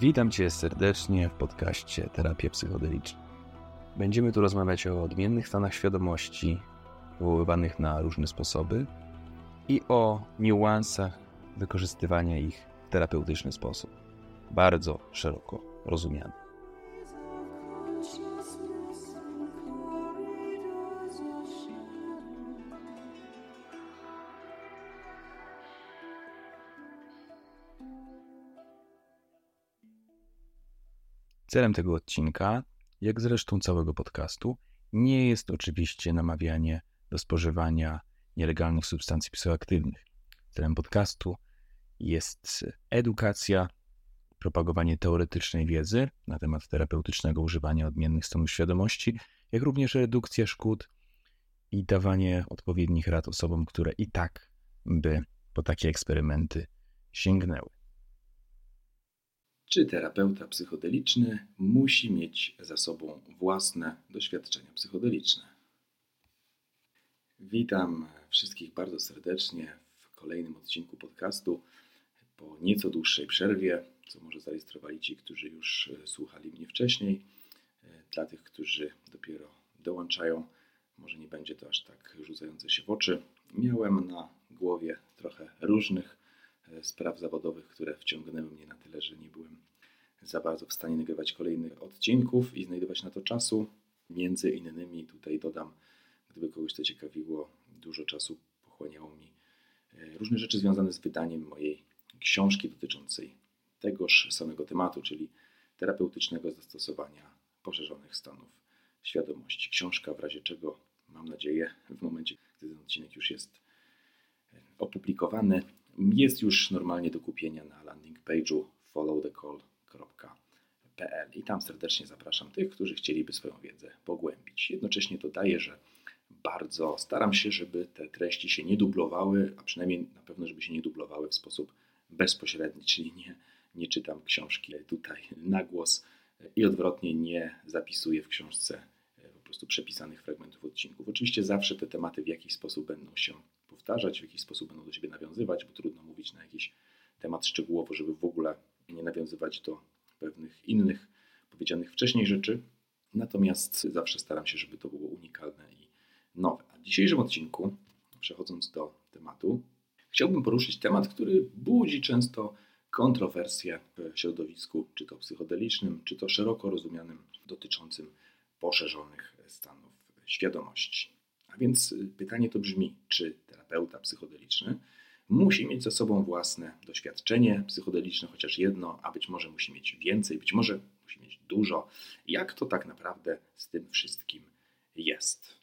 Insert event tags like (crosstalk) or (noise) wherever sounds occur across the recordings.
Witam Cię serdecznie w podcaście Terapia Psychodeliczna. Będziemy tu rozmawiać o odmiennych stanach świadomości, wywoływanych na różne sposoby i o niuansach wykorzystywania ich w terapeutyczny sposób, bardzo szeroko rozumiany. Celem tego odcinka, jak zresztą całego podcastu, nie jest oczywiście namawianie do spożywania nielegalnych substancji psychoaktywnych. Celem podcastu jest edukacja, propagowanie teoretycznej wiedzy na temat terapeutycznego używania odmiennych stanów świadomości, jak również redukcja szkód i dawanie odpowiednich rad osobom, które i tak by po takie eksperymenty sięgnęły. Czy terapeuta psychodeliczny musi mieć za sobą własne doświadczenia psychodeliczne? Witam wszystkich bardzo serdecznie w kolejnym odcinku podcastu po nieco dłuższej przerwie, co może zarejestrowali ci, którzy już słuchali mnie wcześniej. Dla tych, którzy dopiero dołączają, może nie będzie to aż tak rzucające się w oczy. Miałem na głowie trochę różnych E, spraw zawodowych, które wciągnęły mnie na tyle, że nie byłem za bardzo w stanie nagrywać kolejnych odcinków i znajdować na to czasu. Między innymi tutaj dodam, gdyby kogoś to ciekawiło, dużo czasu pochłaniało mi e, różne rzeczy związane z wydaniem mojej książki dotyczącej tegoż samego tematu, czyli terapeutycznego zastosowania poszerzonych stanów świadomości. Książka, w razie czego mam nadzieję, w momencie, gdy ten odcinek już jest e, opublikowany, jest już normalnie do kupienia na landing page'u followthecall.pl i tam serdecznie zapraszam tych, którzy chcieliby swoją wiedzę pogłębić. Jednocześnie dodaję, że bardzo staram się, żeby te treści się nie dublowały, a przynajmniej na pewno, żeby się nie dublowały w sposób bezpośredni, czyli nie, nie czytam książki tutaj na głos i odwrotnie nie zapisuję w książce po prostu przepisanych fragmentów odcinków. Oczywiście zawsze te tematy w jakiś sposób będą się powtarzać, w jakiś sposób będą do siebie nawiązywać, bo trudno mówić na jakiś temat szczegółowo, żeby w ogóle nie nawiązywać do pewnych innych powiedzianych wcześniej rzeczy. Natomiast zawsze staram się, żeby to było unikalne i nowe. A w dzisiejszym odcinku, przechodząc do tematu, chciałbym poruszyć temat, który budzi często kontrowersje w środowisku, czy to psychodelicznym, czy to szeroko rozumianym, dotyczącym poszerzonych stanów świadomości. A więc pytanie to brzmi, czy terapeuta psychodeliczny musi mieć za sobą własne doświadczenie psychodeliczne, chociaż jedno, a być może musi mieć więcej, być może musi mieć dużo. Jak to tak naprawdę z tym wszystkim jest?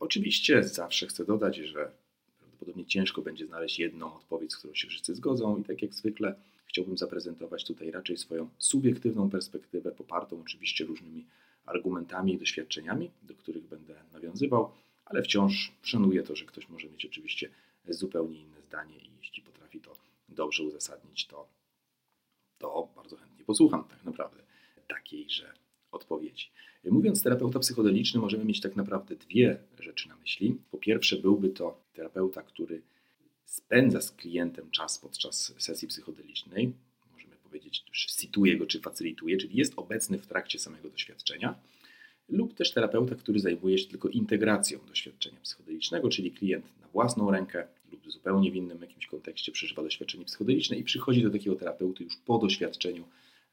Oczywiście zawsze chcę dodać, że prawdopodobnie ciężko będzie znaleźć jedną odpowiedź, z którą się wszyscy zgodzą, i tak jak zwykle chciałbym zaprezentować tutaj raczej swoją subiektywną perspektywę, popartą oczywiście różnymi argumentami i doświadczeniami, do których będę nawiązywał ale wciąż szanuję to, że ktoś może mieć oczywiście zupełnie inne zdanie i jeśli potrafi to dobrze uzasadnić, to, to bardzo chętnie posłucham tak naprawdę takiejże odpowiedzi. Mówiąc terapeuta psychodeliczny, możemy mieć tak naprawdę dwie rzeczy na myśli. Po pierwsze, byłby to terapeuta, który spędza z klientem czas podczas sesji psychodelicznej, możemy powiedzieć, situuje go czy facylituje, czyli jest obecny w trakcie samego doświadczenia lub też terapeuta, który zajmuje się tylko integracją doświadczenia psychodelicznego, czyli klient na własną rękę lub zupełnie w innym jakimś kontekście przeżywa doświadczenie psychodeliczne i przychodzi do takiego terapeuty już po doświadczeniu,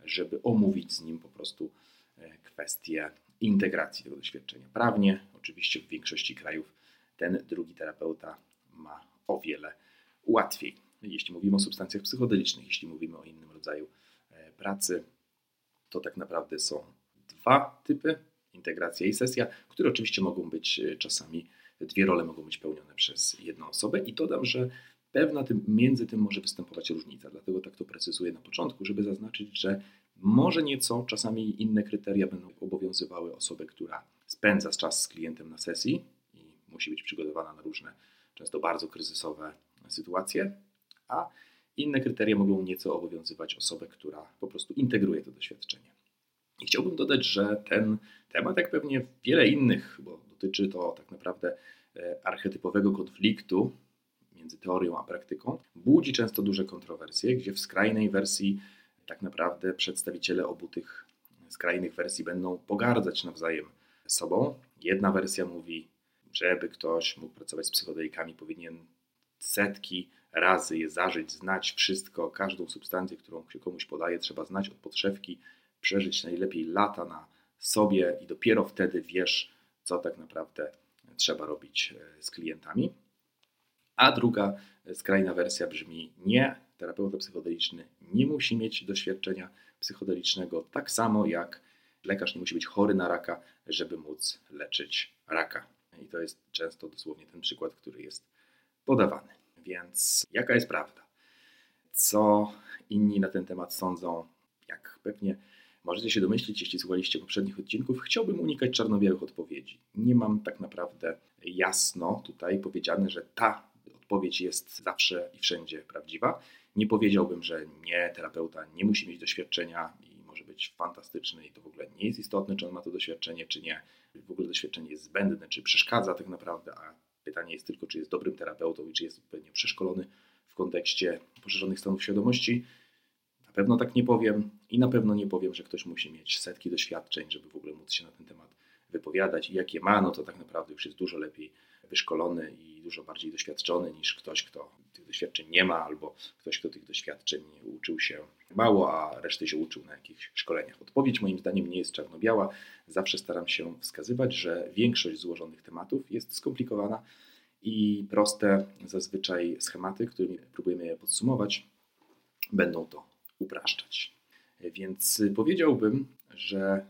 żeby omówić z nim po prostu e, kwestię integracji tego doświadczenia. Prawnie, oczywiście w większości krajów ten drugi terapeuta ma o wiele łatwiej. Jeśli mówimy o substancjach psychodelicznych, jeśli mówimy o innym rodzaju e, pracy, to tak naprawdę są dwa typy integracja i sesja, które oczywiście mogą być e, czasami, dwie role mogą być pełnione przez jedną osobę i dodam, że pewna tym, między tym może występować różnica, dlatego tak to precyzuję na początku, żeby zaznaczyć, że może nieco czasami inne kryteria będą obowiązywały osobę, która spędza czas z klientem na sesji i musi być przygotowana na różne, często bardzo kryzysowe sytuacje, a inne kryteria mogą nieco obowiązywać osobę, która po prostu integruje to doświadczenie. I chciałbym dodać, że ten temat, jak pewnie wiele innych, bo dotyczy to tak naprawdę e, archetypowego konfliktu między teorią a praktyką, budzi często duże kontrowersje, gdzie w skrajnej wersji tak naprawdę przedstawiciele obu tych skrajnych wersji będą pogardzać nawzajem sobą. Jedna wersja mówi, żeby ktoś mógł pracować z psychodelikami, powinien setki razy je zażyć, znać wszystko, każdą substancję, którą się komuś podaje, trzeba znać od podszewki, przeżyć najlepiej lata na sobie i dopiero wtedy wiesz, co tak naprawdę trzeba robić e, z klientami. A druga e, skrajna wersja brzmi: nie, terapeuta psychodeliczny nie musi mieć doświadczenia psychodelicznego, tak samo jak lekarz nie musi być chory na raka, żeby móc leczyć raka. I to jest często dosłownie ten przykład, który jest podawany. Więc jaka jest prawda? Co inni na ten temat sądzą? Jak pewnie możecie się domyślić, jeśli słuchaliście poprzednich odcinków, chciałbym unikać czarno-białych odpowiedzi. Nie mam tak naprawdę jasno tutaj powiedziane, że ta odpowiedź jest zawsze i wszędzie prawdziwa. Nie powiedziałbym, że nie, terapeuta nie musi mieć doświadczenia i może być fantastyczny i to w ogóle nie jest istotne, czy on ma to doświadczenie, czy nie. W ogóle doświadczenie jest zbędne, czy przeszkadza tak naprawdę, a pytanie jest tylko, czy jest dobrym terapeutą i czy jest odpowiednio przeszkolony w kontekście poszerzonych stanów świadomości. Pewno tak nie powiem i na pewno nie powiem, że ktoś musi mieć setki doświadczeń, żeby w ogóle móc się na ten temat wypowiadać i jakie ma, no to tak naprawdę już jest dużo lepiej wyszkolony i dużo bardziej doświadczony niż ktoś, kto tych doświadczeń nie ma, albo ktoś, kto tych doświadczeń uczył się mało, a reszty się uczył na jakichś szkoleniach. Odpowiedź moim zdaniem nie jest czarno-biała. Zawsze staram się wskazywać, że większość złożonych tematów jest skomplikowana i proste zazwyczaj schematy, którymi próbujemy je podsumować, będą to upraszczać. Więc powiedziałbym, że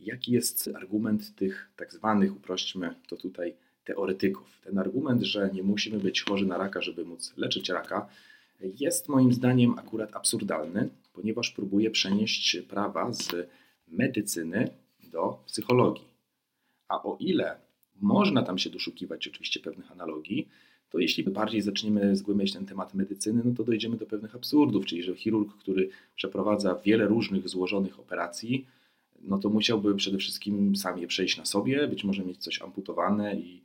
jaki jest argument tych tak zwanych, uprośćmy to tutaj, teoretyków. Ten argument, że nie musimy być chorzy na raka, żeby móc leczyć raka, jest moim zdaniem akurat absurdalny, ponieważ próbuje przenieść prawa z medycyny do psychologii. A o ile można tam się doszukiwać oczywiście pewnych analogii, to jeśli bardziej zaczniemy zgłębiać ten temat medycyny, no to dojdziemy do pewnych absurdów, czyli że chirurg, który przeprowadza wiele różnych złożonych operacji, no to musiałby przede wszystkim sam je przejść na sobie, być może mieć coś amputowane i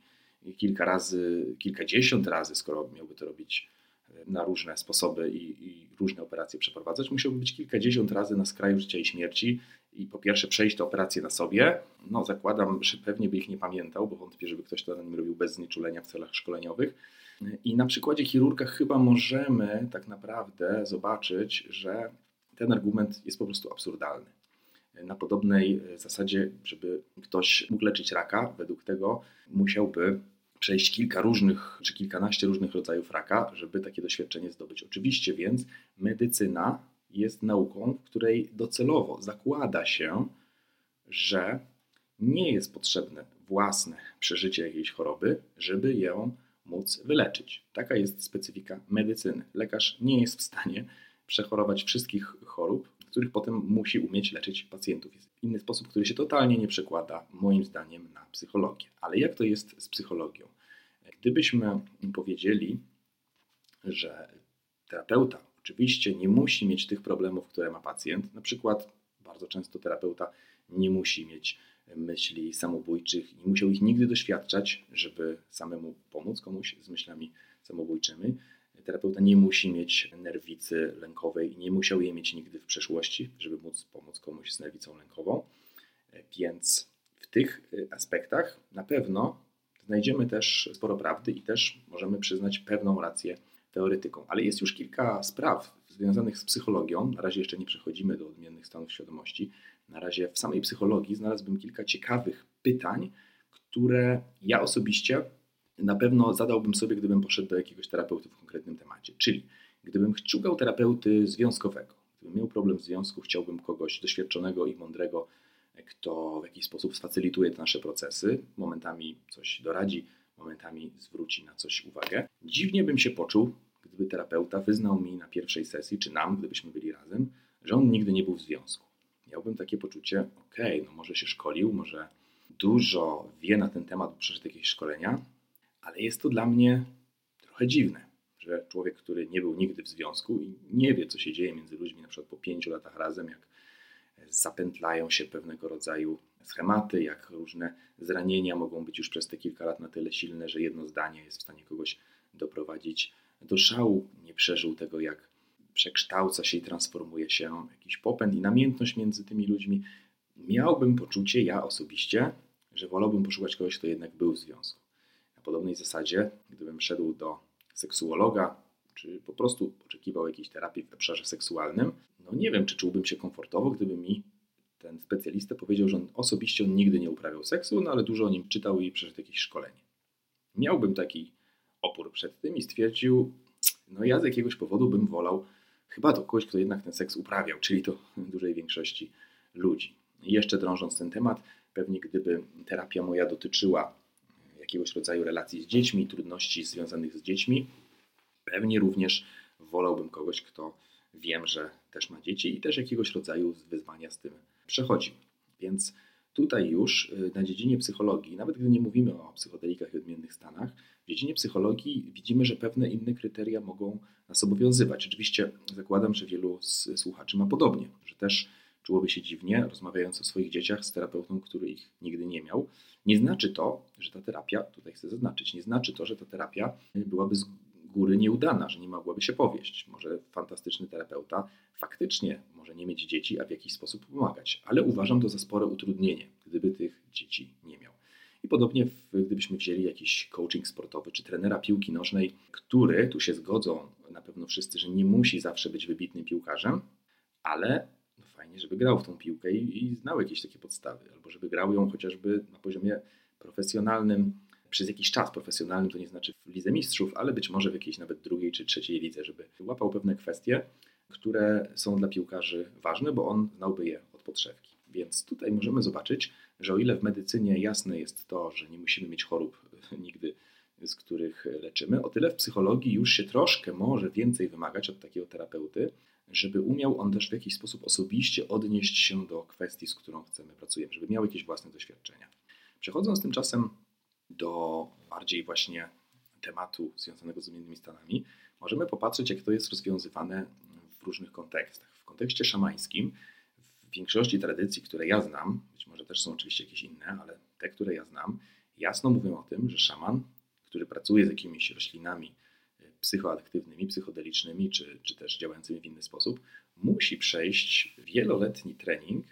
kilka razy, kilkadziesiąt razy, skoro miałby to robić e, na różne sposoby i, i, różne operacje przeprowadzać, musiałby być kilkadziesiąt razy na skraju życia i śmierci i po pierwsze przejść te operacje na sobie, no zakładam, że pewnie by ich nie pamiętał, bo wątpię, żeby ktoś to na nim robił bez znieczulenia w celach szkoleniowych. I na przykładzie chirurga chyba możemy tak naprawdę zobaczyć, że ten argument jest po prostu absurdalny na podobnej zasadzie, żeby ktoś mógł leczyć raka, według tego musiałby przejść kilka różnych czy kilkanaście różnych rodzajów raka, żeby takie doświadczenie zdobyć. Oczywiście więc medycyna jest nauką, w której docelowo zakłada się, że nie jest potrzebne własne przeżycie jakiejś choroby, żeby ją móc wyleczyć. Taka jest specyfika medycyny. Lekarz nie jest w stanie przechorować wszystkich chorób, których potem musi umieć leczyć pacjentów. Jest inny sposób, który się totalnie nie przekłada, moim zdaniem, na psychologię. Ale jak to jest z psychologią? Gdybyśmy powiedzieli, że terapeuta oczywiście nie musi mieć tych problemów, które ma pacjent, na przykład bardzo często terapeuta nie musi mieć myśli samobójczych, nie musiał ich nigdy doświadczać, żeby samemu pomóc komuś z myślami samobójczymi, terapeuta nie musi mieć nerwicy lękowej i nie musiał jej mieć nigdy w przeszłości, żeby móc pomóc komuś z nerwicą lękową. Więc w tych aspektach na pewno znajdziemy też sporo prawdy i też możemy przyznać pewną rację teoretyką. Ale jest już kilka spraw związanych z psychologią. Na razie jeszcze nie przechodzimy do odmiennych stanów świadomości. Na razie w samej psychologii znalazłbym kilka ciekawych pytań, które ja osobiście na pewno zadałbym sobie, gdybym poszedł do jakiegoś terapeuty w konkretnym temacie. Czyli gdybym szukał terapeuty związkowego, gdybym miał problem w związku, chciałbym kogoś doświadczonego i mądrego, kto w jakiś sposób sfacylituje te nasze procesy, momentami coś doradzi, momentami zwróci na coś uwagę. Dziwnie bym się poczuł, gdyby terapeuta wyznał mi na pierwszej sesji, czy nam, gdybyśmy byli razem, że on nigdy nie był w związku. Miałbym takie poczucie, okej, okay, no może się szkolił, może dużo wie na ten temat, przeszedł jakieś szkolenia, ale jest to dla mnie trochę dziwne, że człowiek, który nie był nigdy w związku i nie wie, co się dzieje między ludźmi, na przykład po pięciu latach razem, jak zapętlają się pewnego rodzaju schematy, jak różne zranienia mogą być już przez te kilka lat na tyle silne, że jedno zdanie jest w stanie kogoś doprowadzić do szału. Nie przeżył tego, jak przekształca się i transformuje się jakiś popęd i namiętność między tymi ludźmi, miałbym poczucie, ja osobiście, że wolałbym poszukać kogoś, kto jednak był w związku. Na podobnej zasadzie, gdybym szedł do seksuologa, czy po prostu oczekiwał jakiejś terapii w obszarze seksualnym, no nie wiem, czy czułbym się komfortowo, gdyby mi ten specjalista powiedział, że on osobiście on nigdy nie uprawiał seksu, no ale dużo o nim czytał i przeszedł jakieś szkolenie. Miałbym taki opór przed tym i stwierdził, no ja z jakiegoś powodu bym wolał chyba do kogoś, kto jednak ten seks uprawiał, czyli to (laughs) dużej większości ludzi. I jeszcze drążąc ten temat, pewnie gdyby terapia moja dotyczyła jakiegoś rodzaju relacji z dziećmi, trudności związanych z dziećmi, pewnie również wolałbym kogoś, kto wiem, że też ma dzieci i też jakiegoś rodzaju wyzwania z tym przechodzi. Więc tutaj już y, na dziedzinie psychologii, nawet gdy nie mówimy o psychodelikach i odmiennych stanach, w dziedzinie psychologii widzimy, że pewne inne kryteria mogą nas obowiązywać. Oczywiście zakładam, że wielu z słuchaczy ma podobnie, że też czułoby się dziwnie, rozmawiając o swoich dzieciach z terapeutą, który ich nigdy nie miał. Nie znaczy to, że ta terapia, tutaj chcę zaznaczyć, nie znaczy to, że ta terapia byłaby góry nieudana, że nie mogłaby się powieść. Może fantastyczny terapeuta faktycznie może nie mieć dzieci, a w jakiś sposób pomagać, ale uważam to za spore utrudnienie, gdyby tych dzieci nie miał. I podobnie, gdybyśmy wzięli jakiś coaching sportowy czy trenera piłki nożnej, który, tu się zgodzą na pewno wszyscy, że nie musi zawsze być wybitnym piłkarzem, ale no fajnie, żeby grał w tą piłkę i, i znał jakieś takie podstawy, albo żeby grał ją chociażby na poziomie profesjonalnym, przez jakiś czas profesjonalnym, to nie znaczy w Lidze Mistrzów, ale być może w jakiejś nawet drugiej czy trzeciej lidze, żeby łapał pewne kwestie, które są dla piłkarzy ważne, bo on znałby je od podszewki. Więc tutaj możemy zobaczyć, że o ile w medycynie jasne jest to, że nie musimy mieć chorób (laughs) nigdy, z których leczymy, o tyle w psychologii już się troszkę może więcej wymagać od takiego terapeuty, żeby umiał on też w jakiś sposób osobiście odnieść się do kwestii, z którą chcemy pracujemy, żeby miał jakieś własne doświadczenia. Przechodząc tymczasem do bardziej właśnie tematu związanego z innymi stanami, możemy popatrzeć, jak to jest rozwiązywane w różnych kontekstach. W kontekście szamańskim, w większości tradycji, które ja znam, być może też są oczywiście jakieś inne, ale te, które ja znam, jasno mówią o tym, że szaman, który pracuje z jakimiś roślinami e, psychoaktywnymi, psychodelicznymi, czy, czy też działającymi w inny sposób, musi przejść wieloletni trening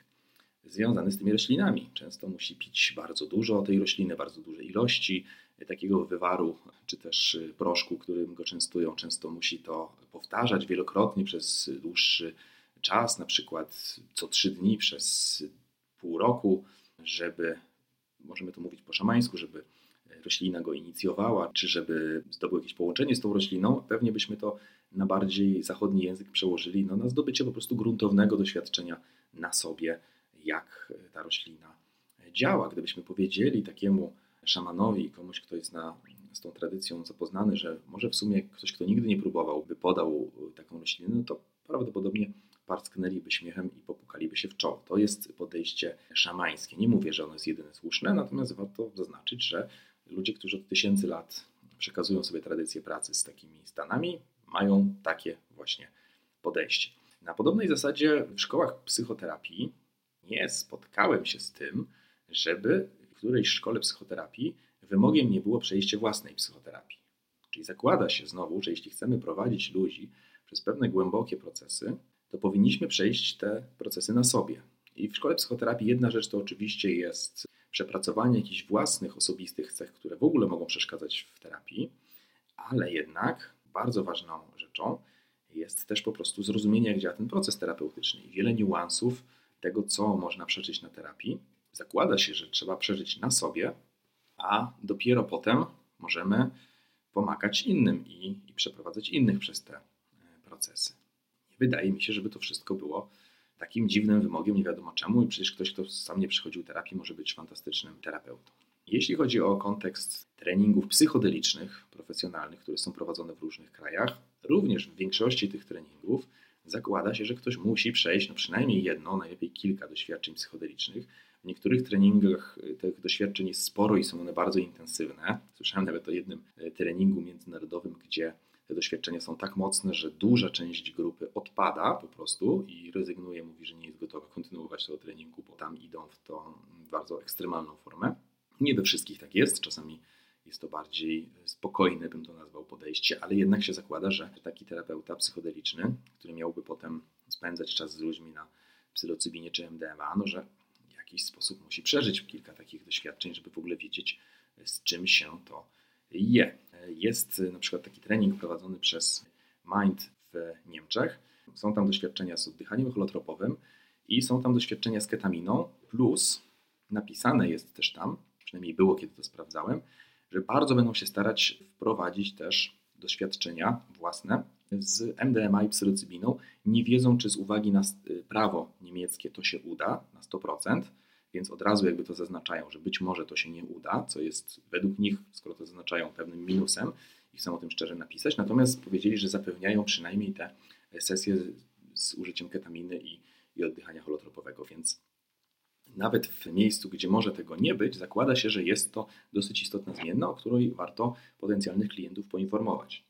związany z tymi roślinami. Często musi pić bardzo dużo tej rośliny, bardzo duże ilości takiego wywaru, czy też proszku, którym go częstują. Często musi to powtarzać wielokrotnie przez dłuższy czas, na przykład co trzy dni przez pół roku, żeby, możemy to mówić po szamańsku, żeby roślina go inicjowała, czy żeby zdobył jakieś połączenie z tą rośliną, pewnie byśmy to na bardziej zachodni język przełożyli no, na zdobycie po prostu gruntownego doświadczenia na sobie jak ta roślina działa. Gdybyśmy powiedzieli takiemu szamanowi, komuś, kto jest na, z tą tradycją zapoznany, że może w sumie ktoś, kto nigdy nie próbował, by podał taką roślinę, no to prawdopodobnie parsknęliby śmiechem i popukaliby się w czoło. To jest podejście szamańskie. Nie mówię, że ono jest jedyne słuszne, natomiast warto zaznaczyć, że ludzie, którzy od tysięcy lat przekazują sobie tradycję pracy z takimi stanami, mają takie właśnie podejście. Na podobnej zasadzie w szkołach psychoterapii nie spotkałem się z tym, żeby w którejś szkole psychoterapii wymogiem nie było przejście własnej psychoterapii. Czyli zakłada się znowu, że jeśli chcemy prowadzić ludzi przez pewne głębokie procesy, to powinniśmy przejść te procesy na sobie. I w szkole psychoterapii jedna rzecz to oczywiście jest przepracowanie jakichś własnych, osobistych cech, które w ogóle mogą przeszkadzać w terapii, ale jednak bardzo ważną rzeczą jest też po prostu zrozumienie, jak działa ten proces terapeutyczny i wiele niuansów tego, co można przeżyć na terapii, zakłada się, że trzeba przeżyć na sobie, a dopiero potem możemy pomagać innym i, i przeprowadzać innych przez te e, procesy. wydaje mi się, żeby to wszystko było takim dziwnym wymogiem, nie wiadomo czemu, i przecież ktoś, kto sam nie przychodził terapii, może być fantastycznym terapeutą. Jeśli chodzi o kontekst treningów psychodelicznych, profesjonalnych, które są prowadzone w różnych krajach, również w większości tych treningów zakłada się, że ktoś musi przejść no przynajmniej jedno, najlepiej kilka doświadczeń psychodelicznych. W niektórych treningach y, tych doświadczeń jest sporo i są one bardzo intensywne. Słyszałem nawet o jednym y, treningu międzynarodowym, gdzie te doświadczenia są tak mocne, że duża część grupy odpada po prostu i rezygnuje, mówi, że nie jest gotowa kontynuować tego treningu, bo tam idą w tą bardzo ekstremalną formę. Nie we wszystkich tak jest, czasami jest to bardziej spokojne, bym to nazwał, podejście, ale jednak się zakłada, że taki terapeuta psychodeliczny, który miałby potem spędzać czas z ludźmi na psylocybinie czy MDMA, no że w jakiś sposób musi przeżyć kilka takich doświadczeń, żeby w ogóle wiedzieć, z czym się to je. Jest na przykład taki trening prowadzony przez Mind w Niemczech. Są tam doświadczenia z oddychaniem holotropowym i są tam doświadczenia z ketaminą, plus napisane jest też tam, przynajmniej było, kiedy to sprawdzałem, że bardzo będą się starać wprowadzić też doświadczenia własne z MDMA i psylocybiną. Nie wiedzą, czy z uwagi na prawo niemieckie to się uda na 100%, więc od razu jakby to zaznaczają, że być może to się nie uda, co jest według nich, skoro to zaznaczają, pewnym minusem i chcą o tym szczerze napisać. Natomiast powiedzieli, że zapewniają przynajmniej te sesje z użyciem ketaminy i, i oddychania holotropowego, więc nawet w miejscu, gdzie może tego nie być, zakłada się, że jest to dosyć istotna zmienna, o której warto potencjalnych klientów poinformować.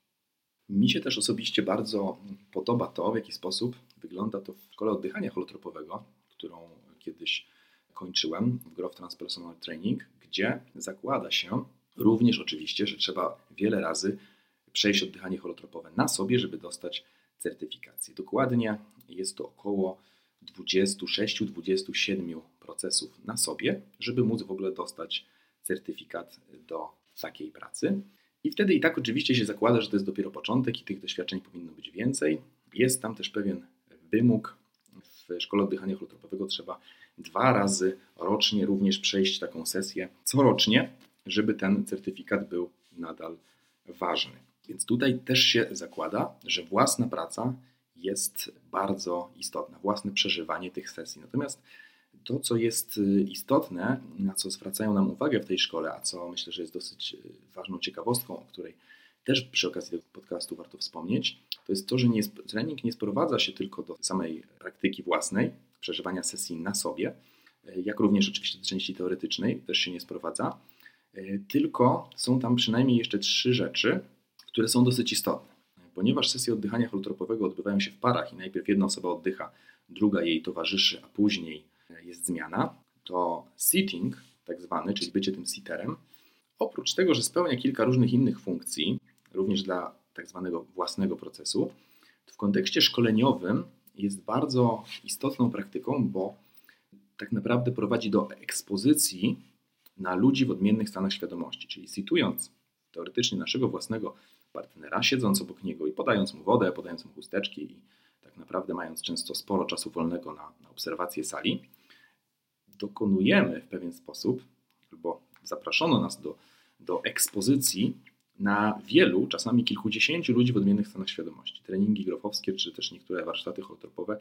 Mi się też osobiście bardzo podoba to, w jaki sposób wygląda to w szkole oddychania holotropowego, którą kiedyś kończyłem w Growth Transpersonal Training, gdzie zakłada się również oczywiście, że trzeba wiele razy przejść oddychanie holotropowe na sobie, żeby dostać certyfikację. Dokładnie jest to około 26-27 procesów na sobie, żeby móc w ogóle dostać certyfikat do takiej pracy. I wtedy i tak oczywiście się zakłada, że to jest dopiero początek i tych doświadczeń powinno być więcej. Jest tam też pewien wymóg. W szkole oddychania holotropowego trzeba dwa razy rocznie również przejść taką sesję corocznie, żeby ten certyfikat był nadal ważny. Więc tutaj też się zakłada, że własna praca jest bardzo istotna, własne przeżywanie tych sesji. Natomiast to, co jest y, istotne, na co zwracają nam uwagę w tej szkole, a co myślę, że jest dosyć y, ważną ciekawostką, o której też przy okazji tego podcastu warto wspomnieć, to jest to, że nie, trening nie sprowadza się tylko do samej praktyki własnej, przeżywania sesji na sobie, y, jak również oczywiście do części teoretycznej też się nie sprowadza, tylko są tam przynajmniej jeszcze trzy rzeczy, które są dosyć istotne. Ponieważ sesje oddychania holotropowego odbywają się w parach i najpierw jedna osoba oddycha, druga jej towarzyszy, a później jest zmiana, to sitting, tak zwany, czyli bycie tym sitterem, oprócz tego, że spełnia kilka różnych innych funkcji, również dla tak zwanego własnego procesu, to w kontekście szkoleniowym jest bardzo istotną praktyką, bo tak naprawdę prowadzi do ekspozycji na ludzi w odmiennych stanach świadomości, czyli situując teoretycznie naszego własnego partnera, siedząc obok niego i podając mu wodę, podając mu chusteczki i tak naprawdę mając często sporo czasu wolnego na, na obserwację sali, dokonujemy w pewien sposób, albo zapraszono nas do, do ekspozycji na wielu, czasami kilkudziesięciu ludzi w odmiennych stanach świadomości. Treningi grofowskie, czy też niektóre warsztaty holotropowe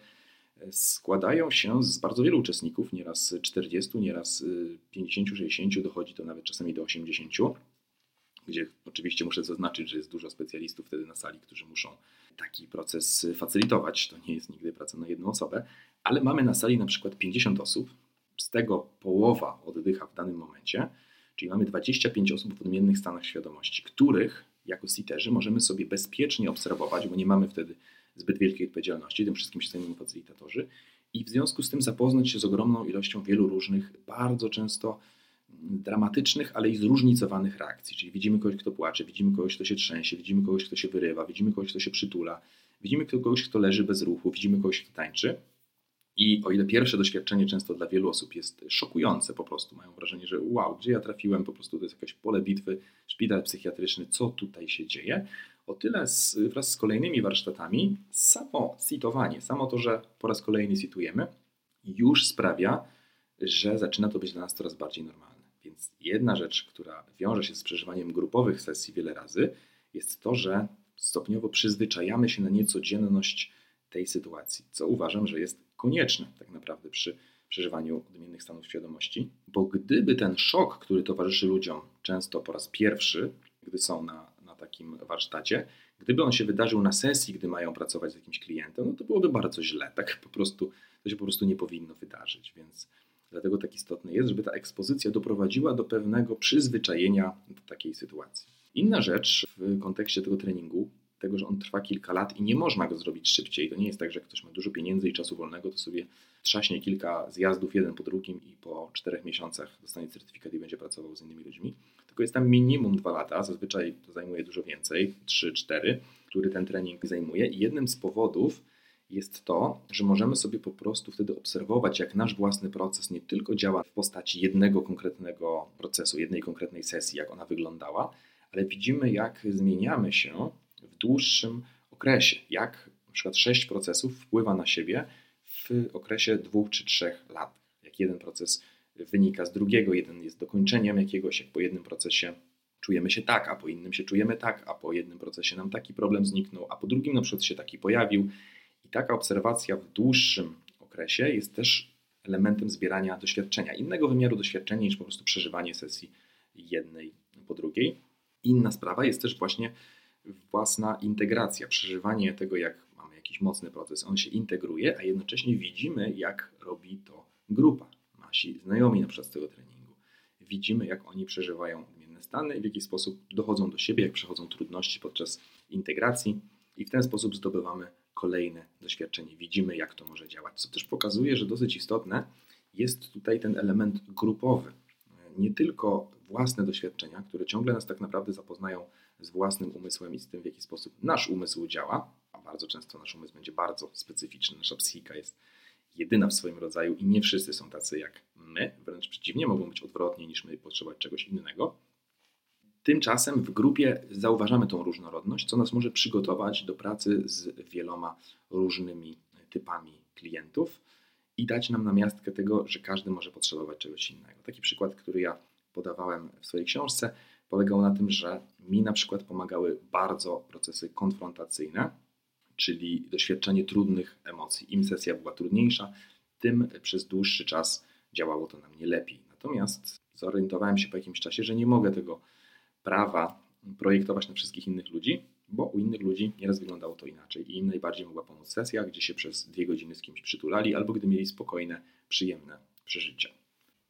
e, składają się z bardzo wielu uczestników, nieraz 40, nieraz 50, 60, dochodzi to nawet czasami do 80, gdzie oczywiście muszę zaznaczyć, że jest dużo specjalistów wtedy na sali, którzy muszą taki proces facylitować. To nie jest nigdy praca na jedną osobę, ale mamy na sali na przykład 50 osób, z tego połowa oddycha w danym momencie, czyli mamy 25 osób w odmiennych stanach świadomości, których jako siterzy możemy sobie bezpiecznie obserwować, bo nie mamy wtedy zbyt wielkiej odpowiedzialności, tym wszystkim się zajmują facylitatorzy i w związku z tym zapoznać się z ogromną ilością wielu różnych, bardzo często dramatycznych, ale i zróżnicowanych reakcji. Czyli widzimy kogoś, kto płacze, widzimy kogoś, kto się trzęsie, widzimy kogoś, kto się wyrywa, widzimy kogoś, kto się przytula, widzimy kogoś, kto leży bez ruchu, widzimy kogoś, kto tańczy. I o ile pierwsze doświadczenie często dla wielu osób jest szokujące, po prostu mają wrażenie, że wow, gdzie ja trafiłem, po prostu to jest jakieś pole bitwy, szpital psychiatryczny, co tutaj się dzieje, o tyle z, wraz z kolejnymi warsztatami samo citowanie, samo to, że po raz kolejny citujemy, już sprawia, że zaczyna to być dla nas coraz bardziej normalne. Więc jedna rzecz, która wiąże się z przeżywaniem grupowych sesji wiele razy, jest to, że stopniowo przyzwyczajamy się na niecodzienność tej sytuacji, co uważam, że jest konieczne tak naprawdę przy przeżywaniu odmiennych stanów świadomości, bo gdyby ten szok, który towarzyszy ludziom często po raz pierwszy, gdy są na, na takim warsztacie, gdyby on się wydarzył na sesji, gdy mają pracować z jakimś klientem, no to byłoby bardzo źle. Tak po prostu, to się po prostu nie powinno wydarzyć, więc dlatego tak istotne jest, żeby ta ekspozycja doprowadziła do pewnego przyzwyczajenia do takiej sytuacji. Inna rzecz w kontekście tego treningu tego, że on trwa kilka lat i nie można go zrobić szybciej. To nie jest tak, że ktoś ma dużo pieniędzy i czasu wolnego, to sobie trzaśnie kilka zjazdów jeden po drugim i po czterech miesiącach dostanie certyfikat i będzie pracował z innymi ludźmi. Tylko jest tam minimum dwa lata, zazwyczaj to zajmuje dużo więcej, 3-4, który ten trening zajmuje. I jednym z powodów jest to, że możemy sobie po prostu wtedy obserwować, jak nasz własny proces nie tylko działa w postaci jednego konkretnego procesu, jednej konkretnej sesji, jak ona wyglądała, ale widzimy, jak zmieniamy się dłuższym okresie, jak na przykład sześć procesów wpływa na siebie w okresie dwóch czy trzech lat. Jak jeden proces wynika z drugiego, jeden jest dokończeniem jakiegoś, jak po jednym procesie czujemy się tak, a po innym się czujemy tak, a po jednym procesie nam taki problem zniknął, a po drugim na przykład się taki pojawił. I taka obserwacja w dłuższym okresie jest też elementem zbierania doświadczenia, innego wymiaru doświadczenia niż po prostu przeżywanie sesji jednej po drugiej. Inna sprawa jest też właśnie własna integracja, przeżywanie tego, jak mamy jakiś mocny proces, on się integruje, a jednocześnie widzimy, jak robi to grupa, nasi znajomi na przykład z tego treningu. Widzimy, jak oni przeżywają odmienne stany w jaki sposób dochodzą do siebie, jak przechodzą trudności podczas integracji i w ten sposób zdobywamy kolejne doświadczenie. Widzimy, jak to może działać, co też pokazuje, że dosyć istotne jest tutaj ten element grupowy. Nie tylko własne doświadczenia, które ciągle nas tak naprawdę zapoznają z własnym umysłem i z tym, w jaki sposób nasz umysł działa, a bardzo często nasz umysł będzie bardzo specyficzny, nasza psychika jest jedyna w swoim rodzaju i nie wszyscy są tacy jak my, wręcz przeciwnie, mogą być odwrotnie niż my potrzebować czegoś innego. Tymczasem w grupie zauważamy tą różnorodność, co nas może przygotować do pracy z wieloma różnymi typami klientów i dać nam namiastkę tego, że każdy może potrzebować czegoś innego. Taki przykład, który ja podawałem w swojej książce, polegał na tym, że mi na przykład pomagały bardzo procesy konfrontacyjne, czyli doświadczenie trudnych emocji. Im sesja była trudniejsza, tym przez dłuższy czas działało to na mnie lepiej. Natomiast zorientowałem się po jakimś czasie, że nie mogę tego prawa projektować na wszystkich innych ludzi, bo u innych ludzi nieraz wyglądało to inaczej i im najbardziej mogła pomóc sesja, gdzie się przez dwie godziny z kimś przytulali albo gdy mieli spokojne, przyjemne przeżycia.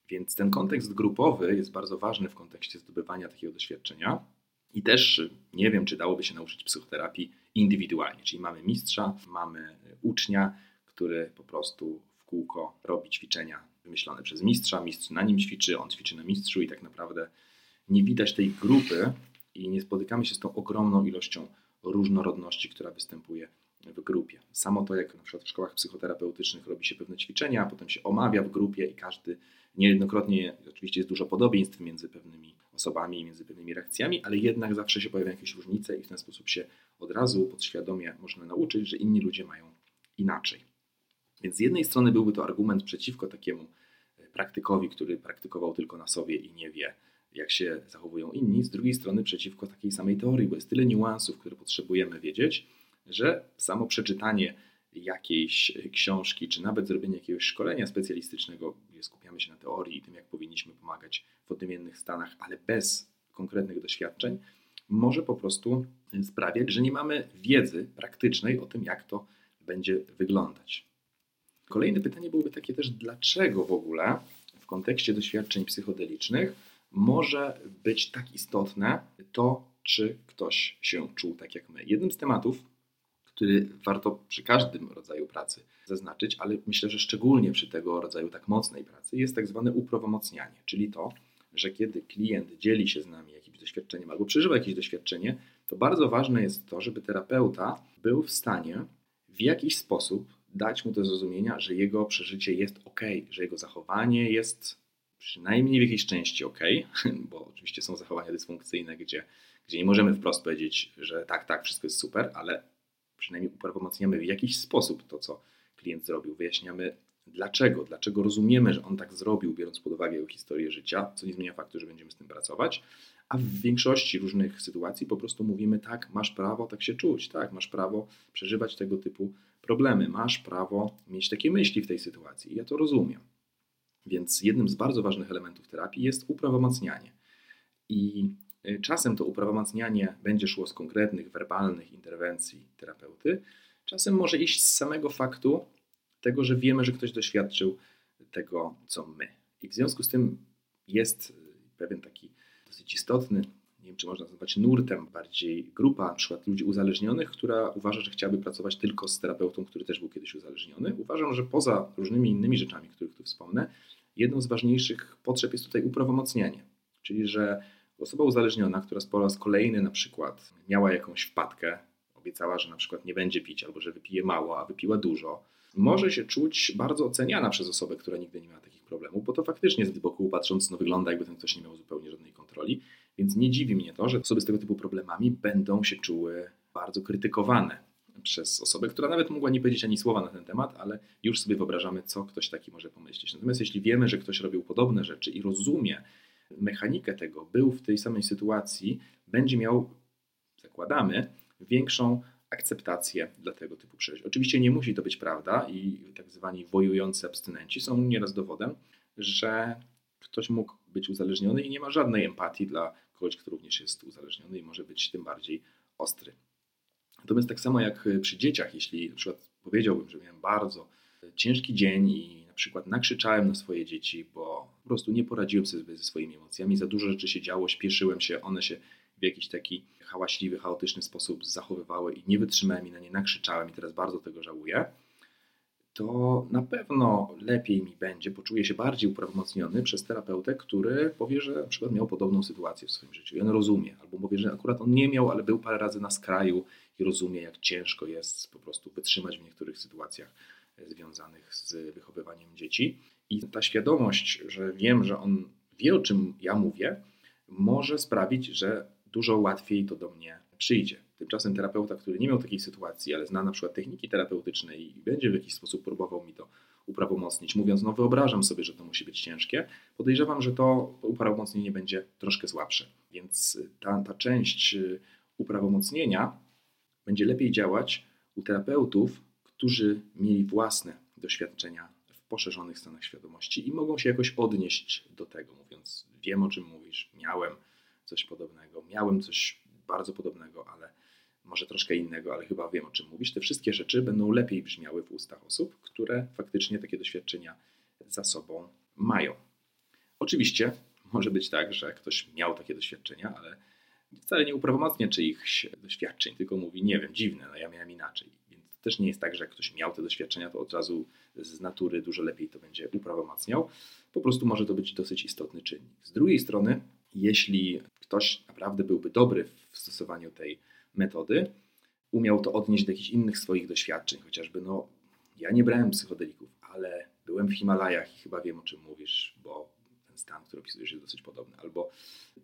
Więc ten kontekst grupowy jest bardzo ważny w kontekście zdobywania takiego doświadczenia. I też nie wiem, czy dałoby się nauczyć psychoterapii indywidualnie, czyli mamy mistrza, mamy ucznia, który po prostu w kółko robi ćwiczenia wymyślone przez mistrza, mistrz na nim ćwiczy, on ćwiczy na mistrzu i tak naprawdę nie widać tej grupy i nie spotykamy się z tą ogromną ilością różnorodności, która występuje w grupie. Samo to, jak na przykład w szkołach psychoterapeutycznych robi się pewne ćwiczenia, a potem się omawia w grupie i każdy niejednokrotnie, oczywiście jest dużo podobieństw między pewnymi osobami i między pewnymi reakcjami, ale jednak zawsze się pojawiają jakieś różnice i w ten sposób się od razu podświadomie można nauczyć, że inni ludzie mają inaczej. Więc z jednej strony byłby to argument przeciwko takiemu praktykowi, który praktykował tylko na sobie i nie wie, jak się zachowują inni, z drugiej strony przeciwko takiej samej teorii, bo jest tyle niuansów, które potrzebujemy wiedzieć, że samo przeczytanie jakiejś książki, czy nawet zrobienie jakiegoś szkolenia specjalistycznego, gdzie skupiamy się na teorii i tym, jak powinniśmy pomagać w odmiennych stanach, ale bez konkretnych doświadczeń, może po prostu sprawiać, że nie mamy wiedzy praktycznej o tym, jak to będzie wyglądać. Kolejne pytanie byłoby takie też, dlaczego w ogóle w kontekście doświadczeń psychodelicznych może być tak istotne to, czy ktoś się czuł tak jak my. Jednym z tematów, który warto przy każdym rodzaju pracy zaznaczyć, ale myślę, że szczególnie przy tego rodzaju tak mocnej pracy, jest tak zwane uprawomocnianie, czyli to, że kiedy klient dzieli się z nami jakimś doświadczeniem albo przeżywa jakieś doświadczenie, to bardzo ważne jest to, żeby terapeuta był w stanie w jakiś sposób dać mu do zrozumienia, że jego przeżycie jest ok, że jego zachowanie jest przynajmniej w jakiejś części ok, (laughs) bo oczywiście są zachowania dysfunkcyjne, gdzie, gdzie nie możemy wprost powiedzieć, że tak, tak, wszystko jest super, ale przynajmniej uprawomocniamy w jakiś sposób to, co klient zrobił. Wyjaśniamy dlaczego, dlaczego rozumiemy, że on tak zrobił, biorąc pod uwagę jego historię życia, co nie zmienia faktu, że będziemy z tym pracować. A w większości różnych sytuacji po prostu mówimy tak, masz prawo tak się czuć, tak, masz prawo przeżywać tego typu problemy, masz prawo mieć takie myśli w tej sytuacji. I ja to rozumiem. Więc jednym z bardzo ważnych elementów terapii jest uprawomacnianie. I czasem to uprawomacnianie będzie szło z konkretnych, werbalnych interwencji terapeuty, czasem może iść z samego faktu tego, że wiemy, że ktoś doświadczył tego, co my. I w związku z tym jest y, pewien taki dosyć istotny, nie wiem czy można nazwać nurtem, bardziej grupa na przykład ludzi uzależnionych, która uważa, że chciałaby pracować tylko z terapeutą, który też był kiedyś uzależniony. Uważam, że poza różnymi innymi rzeczami, których tu wspomnę, jedną z ważniejszych potrzeb jest tutaj uprawomocnienie. Czyli, że Osoba uzależniona, która po raz kolejny na przykład miała jakąś wpadkę, obiecała, że na przykład nie będzie pić albo że wypije mało, a wypiła dużo, może się czuć bardzo oceniana przez osobę, która nigdy nie miała takich problemów, bo to faktycznie z boku patrząc no, wygląda jakby ten ktoś nie miał zupełnie żadnej kontroli, więc nie dziwi mnie to, że osoby z tego typu problemami będą się czuły bardzo krytykowane przez osobę, która nawet mogła nie powiedzieć ani słowa na ten temat, ale już sobie wyobrażamy, co ktoś taki może pomyśleć. Natomiast jeśli wiemy, że ktoś robił podobne rzeczy i rozumie mechanikę tego, był w tej samej sytuacji, będzie miał, zakładamy, większą akceptację dla tego typu przeżyć. Oczywiście nie musi to być prawda i tak zwani wojujący abstynenci są nieraz dowodem, że ktoś mógł być uzależniony i nie ma żadnej empatii dla kogoś, kto również jest uzależniony i może być tym bardziej ostry. Natomiast tak samo jak przy dzieciach, jeśli na przykład powiedziałbym, że miałem bardzo ciężki dzień i przykład nakrzyczałem na swoje dzieci, bo po prostu nie poradziłem sobie ze swoimi emocjami, za dużo rzeczy się działo, śpieszyłem się, one się w jakiś taki hałaśliwy, chaotyczny sposób zachowywały i nie wytrzymałem i na nie nakrzyczałem i teraz bardzo tego żałuję, to na pewno lepiej mi będzie, poczuję się bardziej uprawomocniony przez terapeutę, który powie, że na przykład miał podobną sytuację w swoim życiu. I on rozumie, albo powie, że akurat on nie miał, ale był parę razy na skraju i rozumie, jak ciężko jest po prostu wytrzymać w niektórych sytuacjach związanych z wychowywaniem dzieci. I ta świadomość, że wiem, że on wie, o czym ja mówię, może sprawić, że dużo łatwiej to do mnie przyjdzie. Tymczasem terapeuta, który nie miał takiej sytuacji, ale zna na przykład techniki terapeutyczne i będzie w jakiś sposób próbował mi to uprawomocnić, mówiąc, no wyobrażam sobie, że to musi być ciężkie, podejrzewam, że to uprawomocnienie będzie troszkę słabsze. Więc ta, ta część uprawomocnienia będzie lepiej działać u terapeutów, którzy mieli własne doświadczenia w poszerzonych stanach świadomości i mogą się jakoś odnieść do tego, mówiąc, wiem o czym mówisz, miałem coś podobnego, miałem coś bardzo podobnego, ale może troszkę innego, ale chyba wiem o czym mówisz. Te wszystkie rzeczy będą lepiej brzmiały w ustach osób, które faktycznie takie doświadczenia za sobą mają. Oczywiście może być tak, że ktoś miał takie doświadczenia, ale wcale nie uprawomocnia czyichś doświadczeń, tylko mówi, nie wiem, dziwne, no ja miałem inaczej. Też nie jest tak, że jak ktoś miał te doświadczenia, to od razu z natury dużo lepiej to będzie uprawomacniał. Po prostu może to być dosyć istotny czynnik. Z drugiej strony, jeśli ktoś naprawdę byłby dobry w stosowaniu tej metody, umiał to odnieść do jakichś innych swoich doświadczeń, chociażby no, ja nie brałem psychodelików, ale byłem w Himalajach i chyba wiem o czym mówisz, bo ten stan, który opisujesz jest dosyć podobny. Albo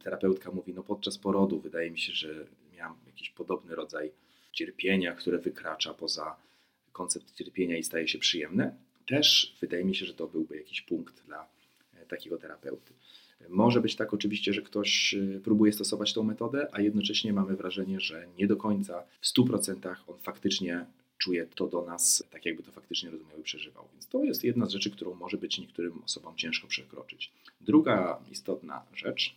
terapeutka mówi, no podczas porodu wydaje mi się, że miałam jakiś podobny rodzaj cierpienia, które wykracza poza koncept cierpienia i staje się przyjemne. Też wydaje mi się, że to byłby jakiś punkt dla e, takiego terapeuty. Może być tak oczywiście, że ktoś y, próbuje stosować tą metodę, a jednocześnie mamy wrażenie, że nie do końca w 100% on faktycznie czuje to do nas, tak jakby to faktycznie rozumiał i przeżywał. Więc to jest jedna z rzeczy, którą może być niektórym osobom ciężko przekroczyć. Druga istotna rzecz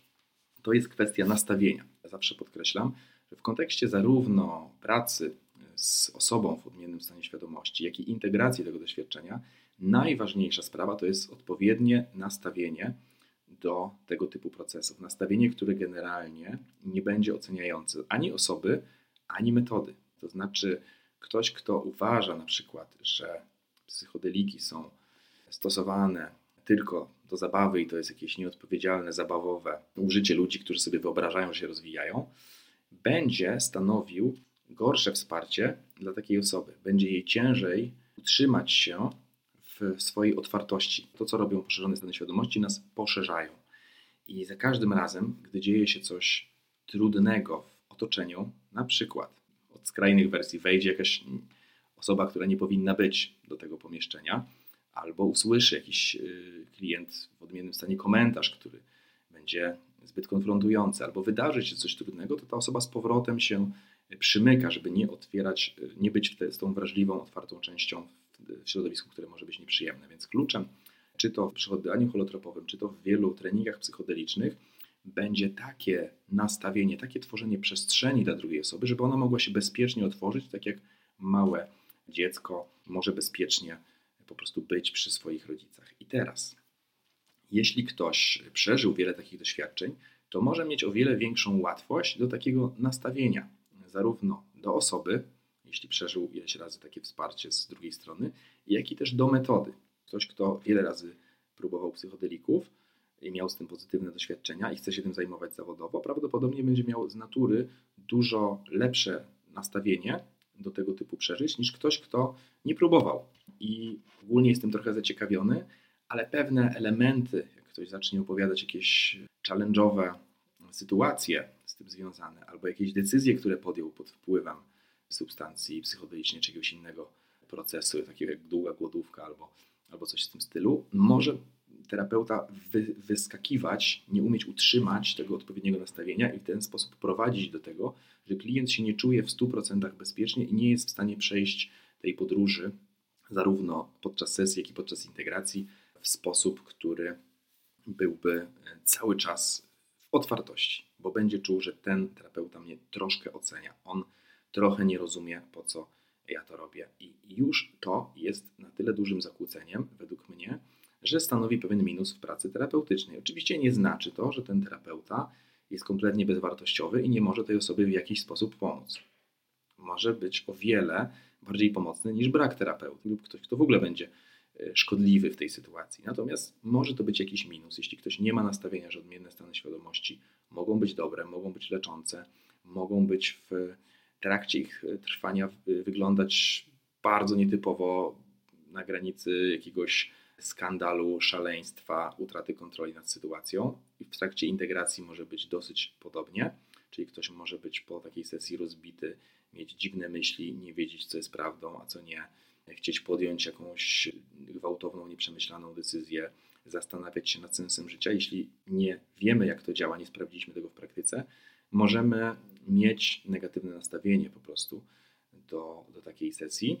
to jest kwestia nastawienia. Ja zawsze podkreślam, że w kontekście zarówno pracy z osobą w odmiennym stanie świadomości, jak i integracji tego doświadczenia, najważniejsza sprawa to jest odpowiednie nastawienie do tego typu procesów. Nastawienie, które generalnie nie będzie oceniające ani osoby, ani metody. To znaczy, ktoś, kto uważa na przykład, że psychodeliki są stosowane tylko do zabawy i to jest jakieś nieodpowiedzialne, zabawowe użycie ludzi, którzy sobie wyobrażają, że się rozwijają, będzie stanowił gorsze wsparcie dla takiej osoby. Będzie jej ciężej utrzymać się w swojej otwartości. To, co robią poszerzone stany świadomości, nas poszerzają. I za każdym razem, gdy dzieje się coś trudnego w otoczeniu, na przykład od skrajnych wersji wejdzie jakaś osoba, która nie powinna być do tego pomieszczenia, albo usłyszy jakiś y, klient w odmiennym stanie komentarz, który będzie zbyt konfrontujący, albo wydarzy się coś trudnego, to ta osoba z powrotem się przymyka, żeby nie otwierać, nie być z tą wrażliwą, otwartą częścią w środowisku, które może być nieprzyjemne. Więc kluczem, czy to w przychodowaniu holotropowym, czy to w wielu treningach psychodelicznych, będzie takie nastawienie, takie tworzenie przestrzeni dla drugiej osoby, żeby ona mogła się bezpiecznie otworzyć, tak jak małe dziecko może bezpiecznie po prostu być przy swoich rodzicach. I teraz, jeśli ktoś przeżył wiele takich doświadczeń, to może mieć o wiele większą łatwość do takiego nastawienia, zarówno do osoby, jeśli przeżył ileś razy takie wsparcie z drugiej strony, jak i też do metody. Ktoś, kto wiele razy próbował psychodelików, i miał z tym pozytywne doświadczenia i chce się tym zajmować zawodowo, prawdopodobnie będzie miał z natury dużo lepsze nastawienie do tego typu przeżyć niż ktoś, kto nie próbował. I ogólnie jestem trochę zaciekawiony, ale pewne elementy, jak ktoś zacznie opowiadać jakieś challenge'owe sytuacje z tym związane, albo jakieś decyzje, które podjął pod wpływem substancji psychodelicznej czy jakiegoś innego procesu, takiego jak długa głodówka albo, albo coś w tym stylu, może terapeuta wy, wyskakiwać, nie umieć utrzymać tego odpowiedniego nastawienia i w ten sposób prowadzić do tego, że klient się nie czuje w 100% bezpiecznie i nie jest w stanie przejść tej podróży zarówno podczas sesji, jak i podczas integracji w sposób, który byłby cały czas w otwartości, bo będzie czuł, że ten terapeuta mnie troszkę ocenia. On trochę nie rozumie, po co ja to robię. I już to jest na tyle dużym zakłóceniem, według mnie, że stanowi pewien minus w pracy terapeutycznej. Oczywiście nie znaczy to, że ten terapeuta jest kompletnie bezwartościowy i nie może tej osobie w jakiś sposób pomóc. Może być o wiele bardziej pomocny niż brak terapeuty lub ktoś, kto w ogóle będzie e, szkodliwy w tej sytuacji. Natomiast może to być jakiś minus, jeśli ktoś nie ma nastawienia, że odmienne stany świadomości mogą być dobre, mogą być leczące, mogą być w trakcie ich trwania wyglądać bardzo nietypowo na granicy jakiegoś skandalu, szaleństwa, utraty kontroli nad sytuacją. I w trakcie integracji może być dosyć podobnie, czyli ktoś może być po takiej sesji rozbity, mieć dziwne myśli, nie wiedzieć co jest prawdą, a co nie, chcieć podjąć jakąś gwałtowną, nieprzemyślaną decyzję, zastanawiać się nad sensem życia. Jeśli nie wiemy jak to działa, nie sprawdziliśmy tego w praktyce, możemy mieć negatywne nastawienie po prostu do, do takiej sesji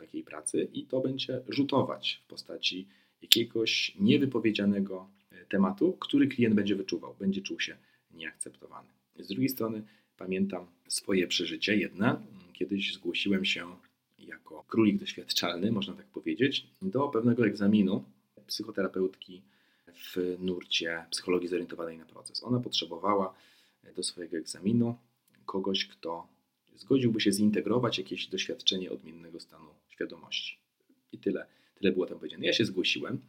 takiej pracy i to będzie rzutować w postaci jakiegoś niewypowiedzianego e, tematu, który klient będzie wyczuwał, będzie czuł się nieakceptowany. Z drugiej strony pamiętam swoje przeżycie. Jedna, kiedyś zgłosiłem się jako królik doświadczalny, można tak powiedzieć, do pewnego egzaminu psychoterapeutki w nurcie psychologii zorientowanej na proces. Ona potrzebowała do swojego egzaminu kogoś, kto zgodziłby się zintegrować jakieś doświadczenie odmiennego stanu świadomości. I tyle, tyle było tam powiedziane. Ja się zgłosiłem,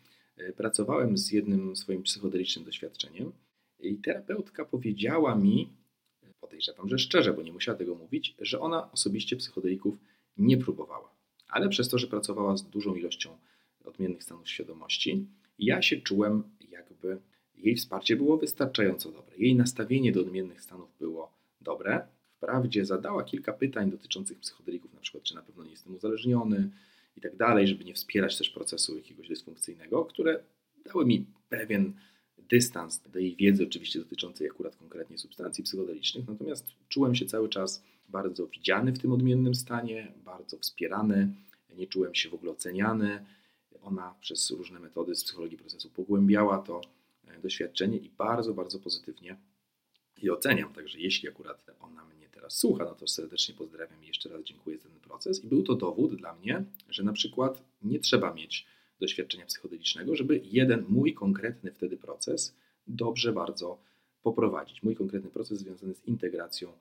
pracowałem z jednym swoim psychodelicznym doświadczeniem i terapeutka powiedziała mi, podejrzewam, że szczerze, bo nie musiała tego mówić, że ona osobiście psychodelików nie próbowała. Ale przez to, że pracowała z dużą ilością odmiennych stanów świadomości, ja się czułem, jakby jej wsparcie było wystarczająco dobre. Jej nastawienie do odmiennych stanów było dobre, wprawdzie zadała kilka pytań dotyczących psychodelików, na przykład czy na pewno nie jestem uzależniony i tak dalej, żeby nie wspierać też procesu jakiegoś dysfunkcyjnego, które dały mi pewien dystans do jej wiedzy, oczywiście dotyczącej akurat konkretnie substancji psychodelicznych, natomiast czułem się cały czas bardzo widziany w tym odmiennym stanie, bardzo wspierany, nie czułem się w ogóle oceniany. Ona przez różne metody z psychologii procesu pogłębiała to e, doświadczenie i bardzo, bardzo pozytywnie je oceniam. Także jeśli akurat ona mnie teraz słucha, no to serdecznie pozdrawiam i jeszcze raz dziękuję za ten proces. I był to dowód dla mnie, że na przykład nie trzeba mieć doświadczenia psychodelicznego, żeby jeden mój konkretny wtedy proces dobrze bardzo poprowadzić. Mój konkretny proces związany z integracją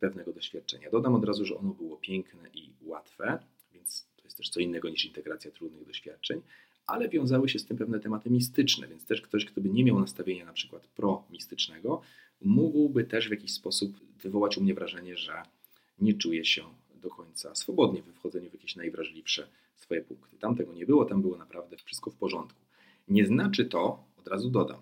pewnego doświadczenia. Dodam od razu, że ono było piękne i łatwe, więc to jest też co innego niż integracja trudnych doświadczeń, ale wiązały się z tym pewne tematy mistyczne, więc też ktoś, kto by nie miał nastawienia na przykład pro-mistycznego, mógłby też w jakiś sposób wywołać u mnie wrażenie, że nie czuje się do końca swobodnie we wchodzeniu w jakieś najwrażliwsze swoje punkty. Tam tego nie było, tam było naprawdę wszystko w porządku. Nie znaczy to, od razu dodam,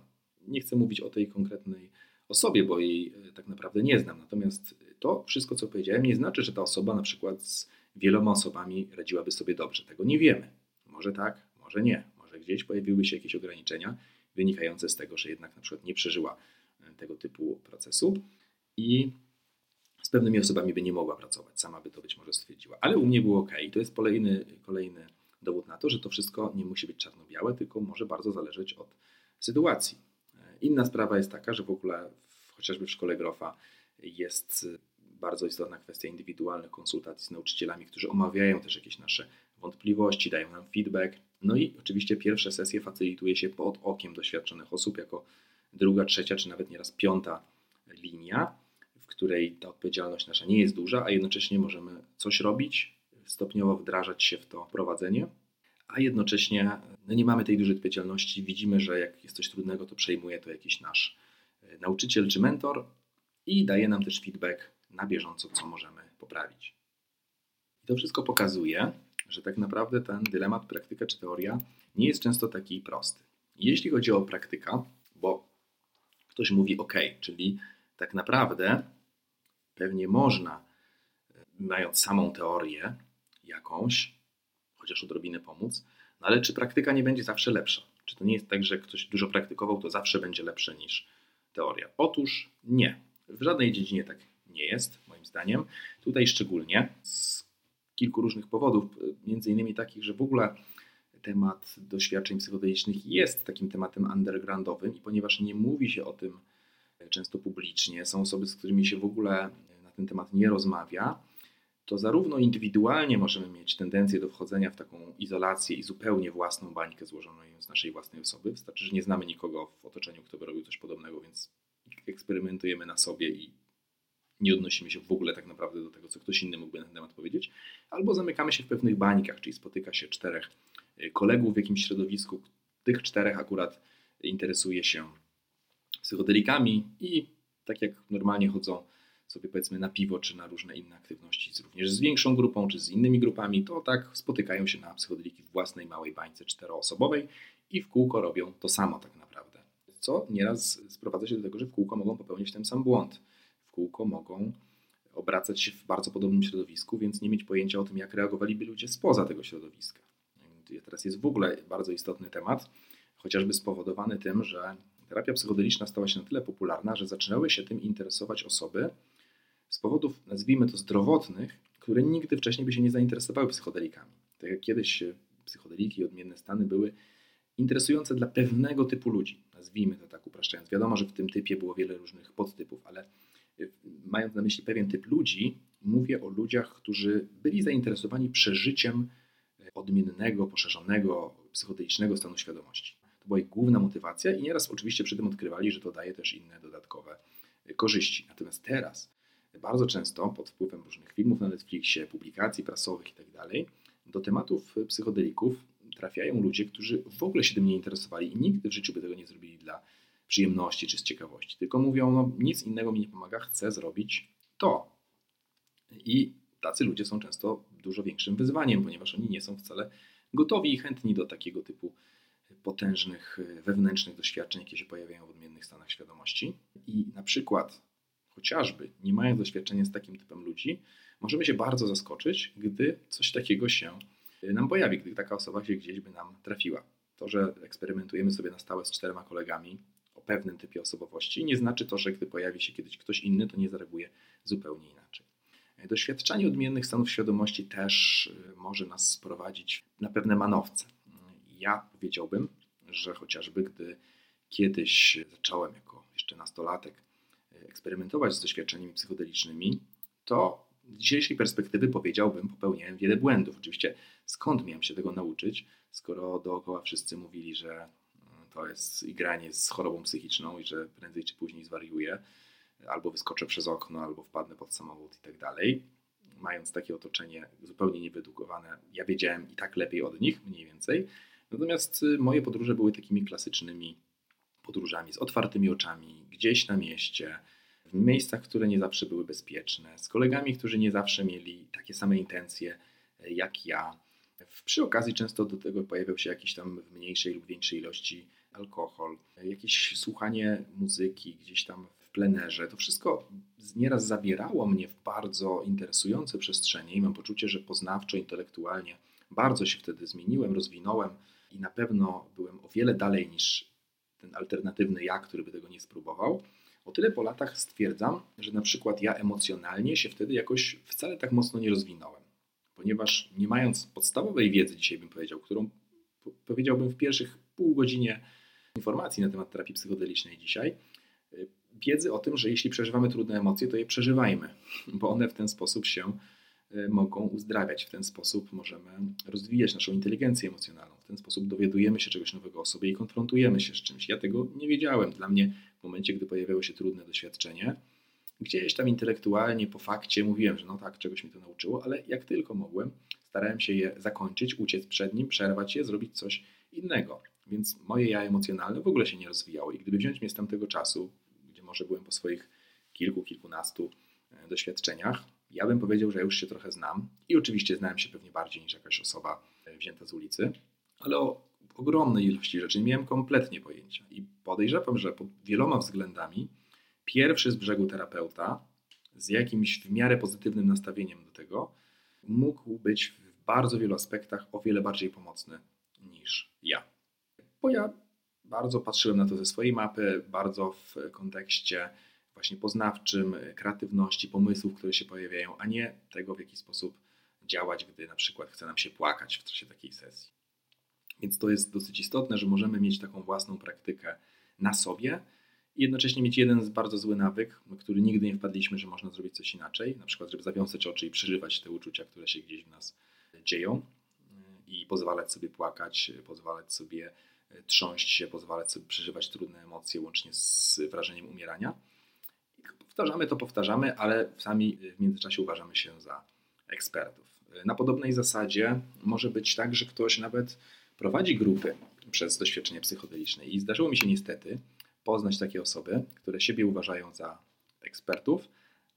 nie chcę mówić o tej konkretnej osobie, bo jej e, tak naprawdę nie znam. Natomiast to wszystko, co powiedziałem, nie znaczy, że ta osoba na przykład z wieloma osobami radziłaby sobie dobrze. Tego nie wiemy. Może tak, może nie. Może gdzieś pojawiły się jakieś ograniczenia wynikające z tego, że jednak na przykład nie przeżyła tego typu procesu i z pewnymi osobami by nie mogła pracować, sama by to być może stwierdziła, ale u mnie było ok. To jest kolejny, kolejny dowód na to, że to wszystko nie musi być czarno-białe, tylko może bardzo zależeć od sytuacji. Inna sprawa jest taka, że w ogóle chociażby w szkole Grofa jest bardzo istotna kwestia indywidualnych konsultacji z nauczycielami, którzy omawiają też jakieś nasze wątpliwości, dają nam feedback. No i oczywiście pierwsze sesje facylituje się pod okiem doświadczonych osób jako druga, trzecia, czy nawet nieraz piąta linia, w której ta odpowiedzialność nasza nie jest duża, a jednocześnie możemy coś robić, stopniowo wdrażać się w to prowadzenie, a jednocześnie no nie mamy tej dużej odpowiedzialności. Widzimy, że jak jest coś trudnego, to przejmuje to jakiś nasz e, nauczyciel czy mentor i daje nam też feedback na bieżąco, co możemy poprawić. I to wszystko pokazuje, że tak naprawdę ten dylemat praktyka czy teoria nie jest często taki prosty. Jeśli chodzi o praktyka, bo ktoś mówi OK, czyli tak naprawdę pewnie można, e, mając samą teorię jakąś, chociaż odrobinę pomóc, no ale czy praktyka nie będzie zawsze lepsza? Czy to nie jest tak, że ktoś dużo praktykował, to zawsze będzie lepsze niż teoria? Otóż nie. W żadnej dziedzinie tak nie jest, moim zdaniem. Tutaj szczególnie z kilku różnych powodów, między innymi takich, że w ogóle temat doświadczeń psychodelicznych jest takim tematem undergroundowym i ponieważ nie mówi się o tym często publicznie, są osoby, z którymi się w ogóle na ten temat nie rozmawia, to zarówno indywidualnie możemy mieć tendencję do wchodzenia w taką izolację i zupełnie własną bańkę złożoną z naszej własnej osoby. Wystarczy, że nie znamy nikogo w otoczeniu, kto by robił coś podobnego, więc eksperymentujemy na sobie i nie odnosimy się w ogóle tak naprawdę do tego, co ktoś inny mógłby na ten temat powiedzieć, albo zamykamy się w pewnych bańkach, czyli spotyka się czterech y, kolegów w jakimś środowisku, tych czterech akurat interesuje się psychodelikami i tak jak normalnie chodzą sobie powiedzmy na piwo czy na różne inne aktywności, również z większą grupą czy z innymi grupami, to tak spotykają się na psychodeliki w własnej małej bańce czteroosobowej i w kółko robią to samo tak naprawdę. Co nieraz sprowadza się do tego, że w kółko mogą popełnić ten sam błąd. W kółko mogą obracać się w bardzo podobnym środowisku, więc nie mieć pojęcia o tym, jak reagowaliby ludzie spoza tego środowiska. Teraz jest w ogóle bardzo istotny temat, chociażby spowodowany tym, że terapia psychodeliczna stała się na tyle popularna, że zaczynały się tym interesować osoby, z powodów, nazwijmy to, zdrowotnych, które nigdy wcześniej by się nie zainteresowały psychodelikami. Tak jak kiedyś psychodeliki i odmienne stany były interesujące dla pewnego typu ludzi, nazwijmy to tak upraszczając. Wiadomo, że w tym typie było wiele różnych podtypów, ale y, mając na myśli pewien typ ludzi, mówię o ludziach, którzy byli zainteresowani przeżyciem y, odmiennego, poszerzonego, psychodelicznego stanu świadomości. To była ich główna motywacja i nieraz oczywiście przy tym odkrywali, że to daje też inne dodatkowe y, korzyści. Natomiast teraz bardzo często pod wpływem różnych filmów na Netflixie, publikacji prasowych itd. Tak do tematów psychodelików trafiają ludzie, którzy w ogóle się tym nie interesowali i nigdy w życiu by tego nie zrobili dla przyjemności czy z ciekawości, tylko mówią, no nic innego mi nie pomaga, chcę zrobić to. I tacy ludzie są często dużo większym wyzwaniem, ponieważ oni nie są wcale gotowi i chętni do takiego typu potężnych wewnętrznych doświadczeń, jakie się pojawiają w odmiennych stanach świadomości. I na przykład chociażby nie mając doświadczenia z takim typem ludzi, możemy się bardzo zaskoczyć, gdy coś takiego się y, nam pojawi, gdy taka osoba się gdzieś by nam trafiła. To, że eksperymentujemy sobie na stałe z czterema kolegami o pewnym typie osobowości, nie znaczy to, że gdy pojawi się kiedyś ktoś inny, to nie zareaguje zupełnie inaczej. Doświadczanie odmiennych stanów świadomości też y, może nas sprowadzić na pewne manowce. Ja powiedziałbym, że chociażby gdy kiedyś zacząłem jako jeszcze nastolatek eksperymentować z doświadczeniami psychodelicznymi, to z dzisiejszej perspektywy powiedziałbym, popełniałem wiele błędów. Oczywiście skąd miałem się tego nauczyć, skoro dookoła wszyscy mówili, że mm, to jest igranie z chorobą psychiczną i że prędzej czy później zwariuję, albo wyskoczę przez okno, albo wpadnę pod samochód i tak dalej. Mając takie otoczenie zupełnie niewyedukowane, ja wiedziałem i tak lepiej od nich, mniej więcej. Natomiast y, moje podróże były takimi klasycznymi podróżami z otwartymi oczami, gdzieś na mieście, w miejscach, które nie zawsze były bezpieczne, z kolegami, którzy nie zawsze mieli takie same intencje e, jak ja. Przy okazji często do tego pojawiał się jakiś tam w mniejszej lub większej ilości alkohol, jakieś słuchanie muzyki gdzieś tam w plenerze. To wszystko nieraz zabierało mnie w bardzo interesujące przestrzenie i mam poczucie, że poznawczo, intelektualnie bardzo się wtedy zmieniłem, rozwinąłem i na pewno byłem o wiele dalej niż ten alternatywny ja, który by tego nie spróbował. O tyle po latach stwierdzam, że na przykład ja emocjonalnie się wtedy jakoś wcale tak mocno nie rozwinąłem, ponieważ nie mając podstawowej wiedzy, dzisiaj bym powiedział, którą powiedziałbym w pierwszych pół godzinie informacji na temat terapii psychodelicznej dzisiaj, y, wiedzy o tym, że jeśli przeżywamy trudne emocje, to je przeżywajmy, bo one w ten sposób się mogą uzdrawiać. W ten sposób możemy rozwijać naszą inteligencję emocjonalną. W ten sposób dowiadujemy się czegoś nowego o sobie i konfrontujemy się z czymś. Ja tego nie wiedziałem. Dla mnie w momencie, gdy pojawiało się trudne doświadczenie, gdzieś tam intelektualnie, po fakcie mówiłem, że no tak, czegoś mi to nauczyło, ale jak tylko mogłem, starałem się je zakończyć, uciec przed nim, przerwać je, zrobić coś innego. Więc moje ja emocjonalne w ogóle się nie rozwijało. I gdyby wziąć mnie z tamtego czasu, gdzie może byłem po swoich kilku, kilkunastu e, doświadczeniach, ja bym powiedział, że już się trochę znam. I oczywiście znałem się pewnie bardziej niż jakaś osoba e, wzięta z ulicy, ale o ogromnej ilości rzeczy nie miałem kompletnie pojęcia. I podejrzewam, że pod wieloma względami pierwszy z brzegu terapeuta z jakimś w miarę pozytywnym nastawieniem do tego mógł być w bardzo wielu aspektach o wiele bardziej pomocny niż ja. Bo ja bardzo patrzyłem na to ze swojej mapy, bardzo w kontekście właśnie poznawczym, kreatywności, pomysłów, które się pojawiają, a nie tego, w jaki sposób działać, gdy na przykład chce nam się płakać w czasie takiej sesji. Więc to jest dosyć istotne, że możemy mieć taką własną praktykę na sobie i jednocześnie mieć jeden bardzo zły nawyk, który nigdy nie wpadliśmy, że można zrobić coś inaczej, na przykład, żeby zawiązać oczy i przeżywać te uczucia, które się gdzieś w nas dzieją i pozwalać sobie płakać, pozwalać sobie trząść się, pozwalać sobie przeżywać trudne emocje łącznie z wrażeniem umierania. Powtarzamy to, powtarzamy, ale sami w międzyczasie uważamy się za ekspertów. Na podobnej zasadzie może być tak, że ktoś nawet prowadzi grupy przez doświadczenie psychodeliczne i zdarzyło mi się niestety poznać takie osoby, które siebie uważają za ekspertów,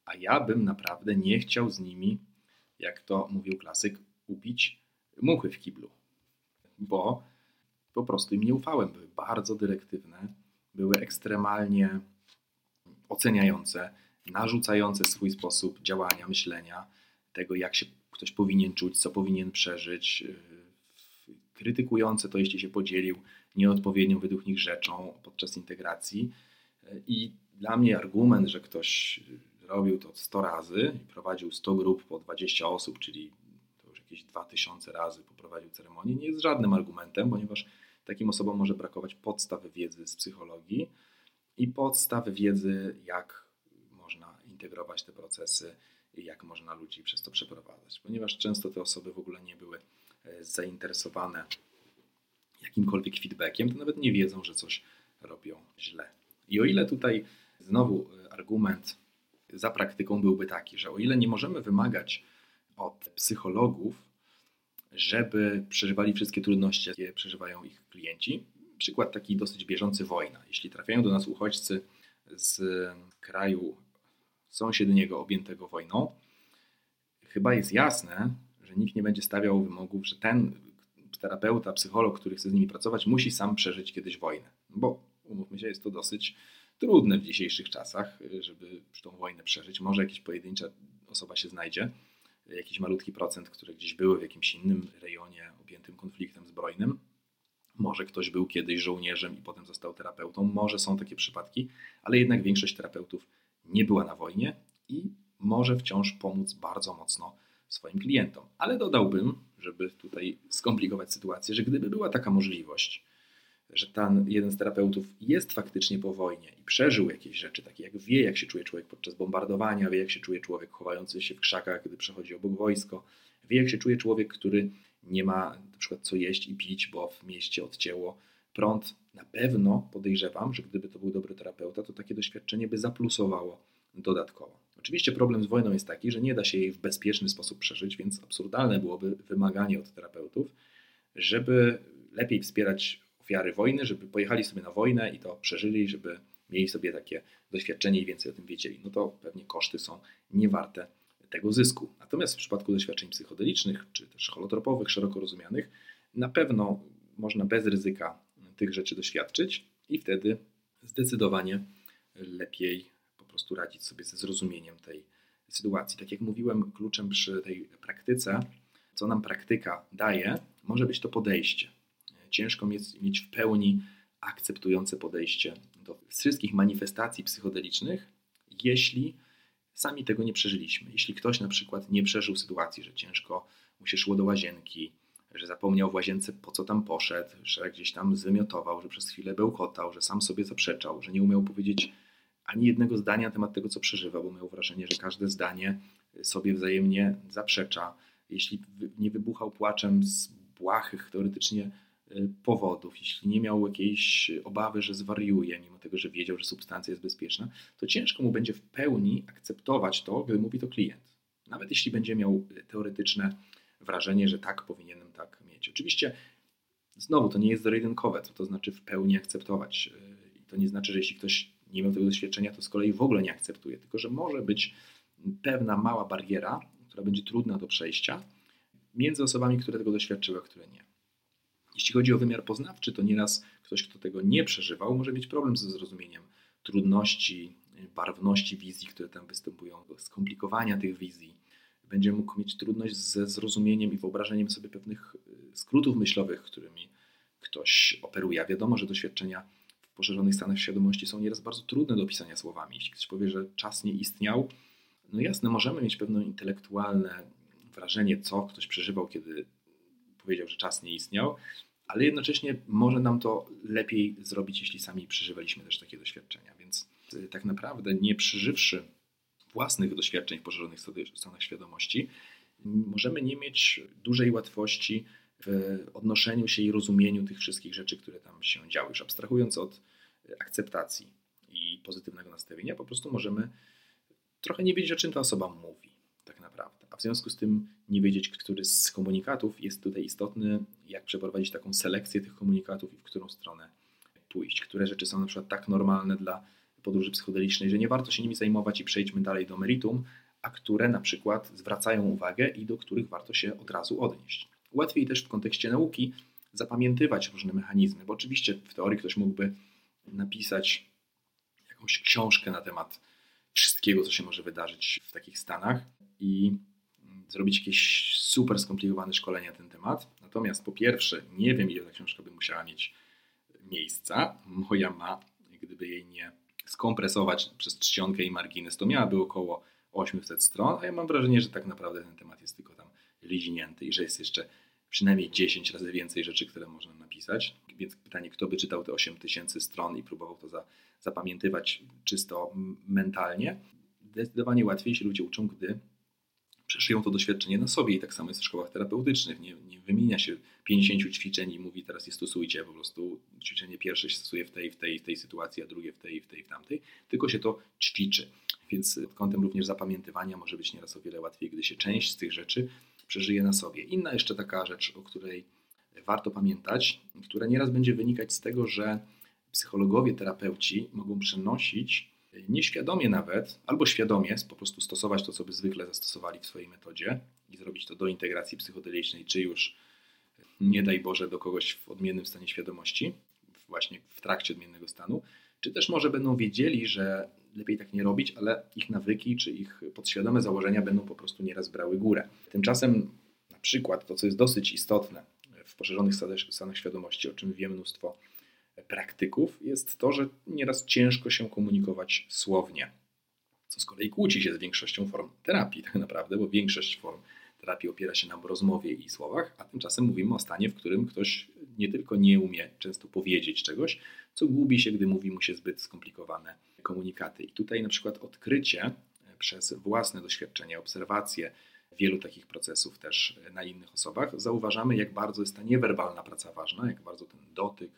a ja bym naprawdę nie chciał z nimi, jak to mówił klasyk, upić muchy w kiblu, bo po prostu im nie ufałem. Były bardzo dyrektywne, były ekstremalnie oceniające, narzucające swój sposób działania, myślenia, tego jak się ktoś powinien czuć, co powinien przeżyć, krytykujące to, jeśli się podzielił nieodpowiednią według nich rzeczą podczas integracji. I dla mnie argument, że ktoś robił to 100 razy i prowadził 100 grup po 20 osób, czyli to już jakieś 2000 razy poprowadził ceremonię, nie jest żadnym argumentem, ponieważ takim osobom może brakować podstaw wiedzy z psychologii i podstaw wiedzy, jak można integrować te procesy i jak można ludzi przez to przeprowadzać, ponieważ często te osoby w ogóle nie były e, zainteresowane jakimkolwiek feedbackiem, to nawet nie wiedzą, że coś robią źle. I o ile tutaj znowu e, argument za praktyką byłby taki, że o ile nie możemy wymagać od psychologów, żeby przeżywali wszystkie trudności, jakie przeżywają ich klienci, przykład taki dosyć bieżący wojna. Jeśli trafiają do nas uchodźcy z kraju sąsiedniego objętego wojną, chyba jest jasne, że nikt nie będzie stawiał wymogów, że ten terapeuta, psycholog, który chce z nimi pracować, musi sam przeżyć kiedyś wojnę. Bo umówmy się, jest to dosyć trudne w dzisiejszych czasach, żeby tą wojnę przeżyć. Może jakaś pojedyncza osoba się znajdzie, jakiś malutki procent, które gdzieś były w jakimś innym rejonie objętym konfliktem zbrojnym. Może ktoś był kiedyś żołnierzem i potem został terapeutą. Może są takie przypadki, ale jednak większość terapeutów nie była na wojnie i może wciąż pomóc bardzo mocno swoim klientom. Ale dodałbym, żeby tutaj skomplikować sytuację, że gdyby była taka możliwość, że ten jeden z terapeutów jest faktycznie po wojnie i przeżył jakieś rzeczy, takie jak wie, jak się czuje człowiek podczas bombardowania, wie, jak się czuje człowiek chowający się w krzakach, gdy przechodzi obok wojsko, wie, jak się czuje człowiek, który nie ma na przykład co jeść i pić, bo w mieście odcięło prąd. Na pewno podejrzewam, że gdyby to był dobry terapeuta, to takie doświadczenie by zaplusowało dodatkowo. Oczywiście problem z wojną jest taki, że nie da się jej w bezpieczny sposób przeżyć, więc absurdalne byłoby wymaganie od terapeutów, żeby lepiej wspierać ofiary wojny, żeby pojechali sobie na wojnę i to przeżyli, żeby mieli sobie takie doświadczenie i więcej o tym wiedzieli. No to pewnie koszty są niewarte tego zysku. Natomiast w przypadku doświadczeń psychodelicznych czy też holotropowych, szeroko rozumianych, na pewno można bez ryzyka tych rzeczy doświadczyć i wtedy zdecydowanie lepiej po prostu radzić sobie ze zrozumieniem tej sytuacji. Tak jak mówiłem, kluczem przy tej praktyce, co nam praktyka daje, może być to podejście. Ciężko mieć w pełni akceptujące podejście do wszystkich manifestacji psychodelicznych, jeśli sami tego nie przeżyliśmy. Jeśli ktoś na przykład nie przeżył sytuacji, że ciężko mu się szło do łazienki, że zapomniał w łazience po co tam poszedł, że gdzieś tam zwymiotował, że przez chwilę bełkotał, że sam sobie zaprzeczał, że nie umiał powiedzieć ani jednego zdania na temat tego, co przeżywa, bo miał wrażenie, że każde zdanie sobie wzajemnie zaprzecza. Jeśli nie wybuchał płaczem z błahych teoretycznie powodów, jeśli nie miał jakiejś obawy, że zwariuje, mimo tego, że wiedział, że substancja jest bezpieczna, to ciężko mu będzie w pełni akceptować to, gdy mówi to klient. Nawet jeśli będzie miał teoretyczne wrażenie, że tak powinienem tak mieć. Oczywiście znowu to nie jest zero-jedynkowe, co to znaczy w pełni akceptować. I to nie znaczy, że jeśli ktoś nie miał tego doświadczenia, to z kolei w ogóle nie akceptuje, tylko że może być pewna mała bariera, która będzie trudna do przejścia między osobami, które tego doświadczyły, a które nie. Jeśli chodzi o wymiar poznawczy, to nieraz ktoś, kto tego nie przeżywał, może mieć problem ze zrozumieniem trudności, barwności wizji, które tam występują, skomplikowania tych wizji. Będzie mógł mieć trudność ze zrozumieniem i wyobrażeniem sobie pewnych y, skrótów myślowych, którymi ktoś operuje. A wiadomo, że doświadczenia w poszerzonych stanach świadomości są nieraz bardzo trudne do opisania słowami. Jeśli ktoś powie, że czas nie istniał, no jasne, możemy mieć pewne intelektualne wrażenie, co ktoś przeżywał, kiedy powiedział, że czas nie istniał, ale jednocześnie może nam to lepiej zrobić, jeśli sami przeżywaliśmy też takie doświadczenia. Więc y, tak naprawdę nie przeżywszy własnych doświadczeń w poszerzonych stanach świadomości, możemy nie mieć dużej łatwości w odnoszeniu się i rozumieniu tych wszystkich rzeczy, które tam się działy. Już abstrahując od akceptacji i pozytywnego nastawienia, po prostu możemy trochę nie wiedzieć, o czym ta osoba mówi tak naprawdę. W związku z tym nie wiedzieć, który z komunikatów jest tutaj istotny, jak przeprowadzić taką selekcję tych komunikatów i w którą stronę pójść. Które rzeczy są na przykład tak normalne dla podróży psychodelicznej, że nie warto się nimi zajmować i przejdźmy dalej do meritum, a które na przykład zwracają uwagę i do których warto się od razu odnieść. Łatwiej też w kontekście nauki zapamiętywać różne mechanizmy, bo oczywiście w teorii ktoś mógłby napisać jakąś książkę na temat wszystkiego, co się może wydarzyć w takich stanach i zrobić jakieś super skomplikowane szkolenie na ten temat. Natomiast po pierwsze, nie wiem, ile ta książka by musiała mieć miejsca. Moja ma, gdyby jej nie skompresować przez czcionkę i margines, to miałaby około 800 stron, a ja mam wrażenie, że tak naprawdę ten temat jest tylko tam lizinięty i że jest jeszcze przynajmniej 10 razy więcej rzeczy, które można napisać. Więc pytanie, kto by czytał te 8000 stron i próbował to za, zapamiętywać czysto mentalnie. Zdecydowanie łatwiej się ludzie uczą, gdy przeszyją to doświadczenie na sobie i tak samo jest w szkołach terapeutycznych. Nie, nie wymienia się 50 ćwiczeń i mówi teraz je stosujcie, po prostu ćwiczenie pierwsze się stosuje w tej, w tej, w tej sytuacji, a drugie w tej, w tej, w tamtej, tylko się to ćwiczy. Więc pod kątem również zapamiętywania może być nieraz o wiele łatwiej, gdy się część z tych rzeczy przeżyje na sobie. Inna jeszcze taka rzecz, o której warto pamiętać, która nieraz będzie wynikać z tego, że psychologowie, terapeuci mogą przenosić nieświadomie nawet, albo świadomie po prostu stosować to, co by zwykle zastosowali w swojej metodzie i zrobić to do integracji psychodelicznej, czy już nie daj Boże do kogoś w odmiennym stanie świadomości, właśnie w trakcie odmiennego stanu, czy też może będą wiedzieli, że lepiej tak nie robić, ale ich nawyki czy ich podświadome założenia będą po prostu nieraz brały górę. Tymczasem na przykład to, co jest dosyć istotne w poszerzonych stanach świadomości, o czym wie mnóstwo praktyków, jest to, że nieraz ciężko się komunikować słownie, co z kolei kłóci się z większością form terapii tak naprawdę, bo większość form terapii opiera się na rozmowie i słowach, a tymczasem mówimy o stanie, w którym ktoś nie tylko nie umie często powiedzieć czegoś, co gubi się, gdy mówi mu się zbyt skomplikowane komunikaty. I tutaj na przykład odkrycie przez własne doświadczenia, obserwacje wielu takich procesów też na innych osobach, zauważamy, jak bardzo jest ta niewerbalna praca ważna, jak bardzo ten dotyk,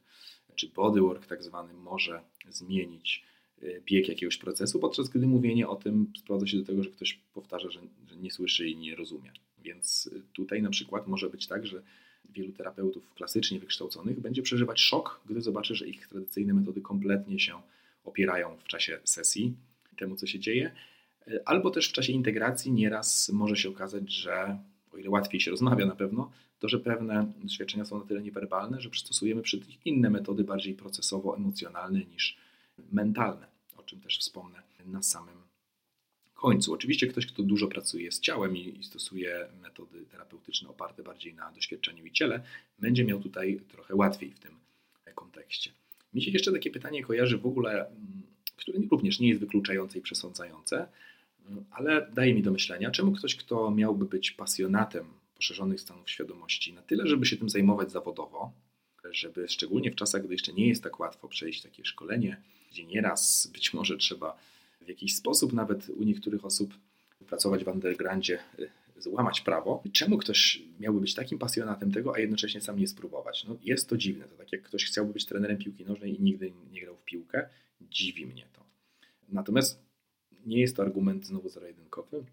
czy bodywork tak zwany może zmienić e, bieg jakiegoś procesu, podczas gdy mówienie o tym sprowadza się do tego, że ktoś powtarza, że, że nie słyszy i nie rozumie. Więc e, tutaj na przykład może być tak, że wielu terapeutów klasycznie wykształconych będzie przeżywać szok, gdy zobaczy, że ich tradycyjne metody kompletnie się opierają w czasie sesji temu, co się dzieje, e, albo też w czasie integracji nieraz może się okazać, że o ile łatwiej się rozmawia na pewno, to, że pewne doświadczenia są na tyle niewerbalne, że przystosujemy przy tych inne metody bardziej procesowo-emocjonalne niż mentalne, o czym też wspomnę na samym końcu. Oczywiście ktoś, kto dużo pracuje z ciałem i, stosuje metody terapeutyczne oparte bardziej na doświadczeniu i ciele, będzie miał tutaj trochę łatwiej w tym kontekście. Mi się jeszcze takie pytanie kojarzy w ogóle, mm, które również nie jest wykluczające i przesądzające, ale daje mi do myślenia, czemu ktoś, kto miałby być pasjonatem poszerzonych stanów świadomości, na tyle, żeby się tym zajmować zawodowo, żeby szczególnie w czasach, gdy jeszcze nie jest tak łatwo przejść takie szkolenie, gdzie nieraz być może trzeba w jakiś sposób nawet u niektórych osób pracować w undergroundzie, y, złamać prawo. Czemu ktoś miałby być takim pasjonatem tego, a jednocześnie sam nie spróbować? No, jest to dziwne. To tak jak ktoś chciałby być trenerem piłki nożnej i nigdy nie grał w piłkę, dziwi mnie to. Natomiast nie jest to argument znowu zero-jedynkowy,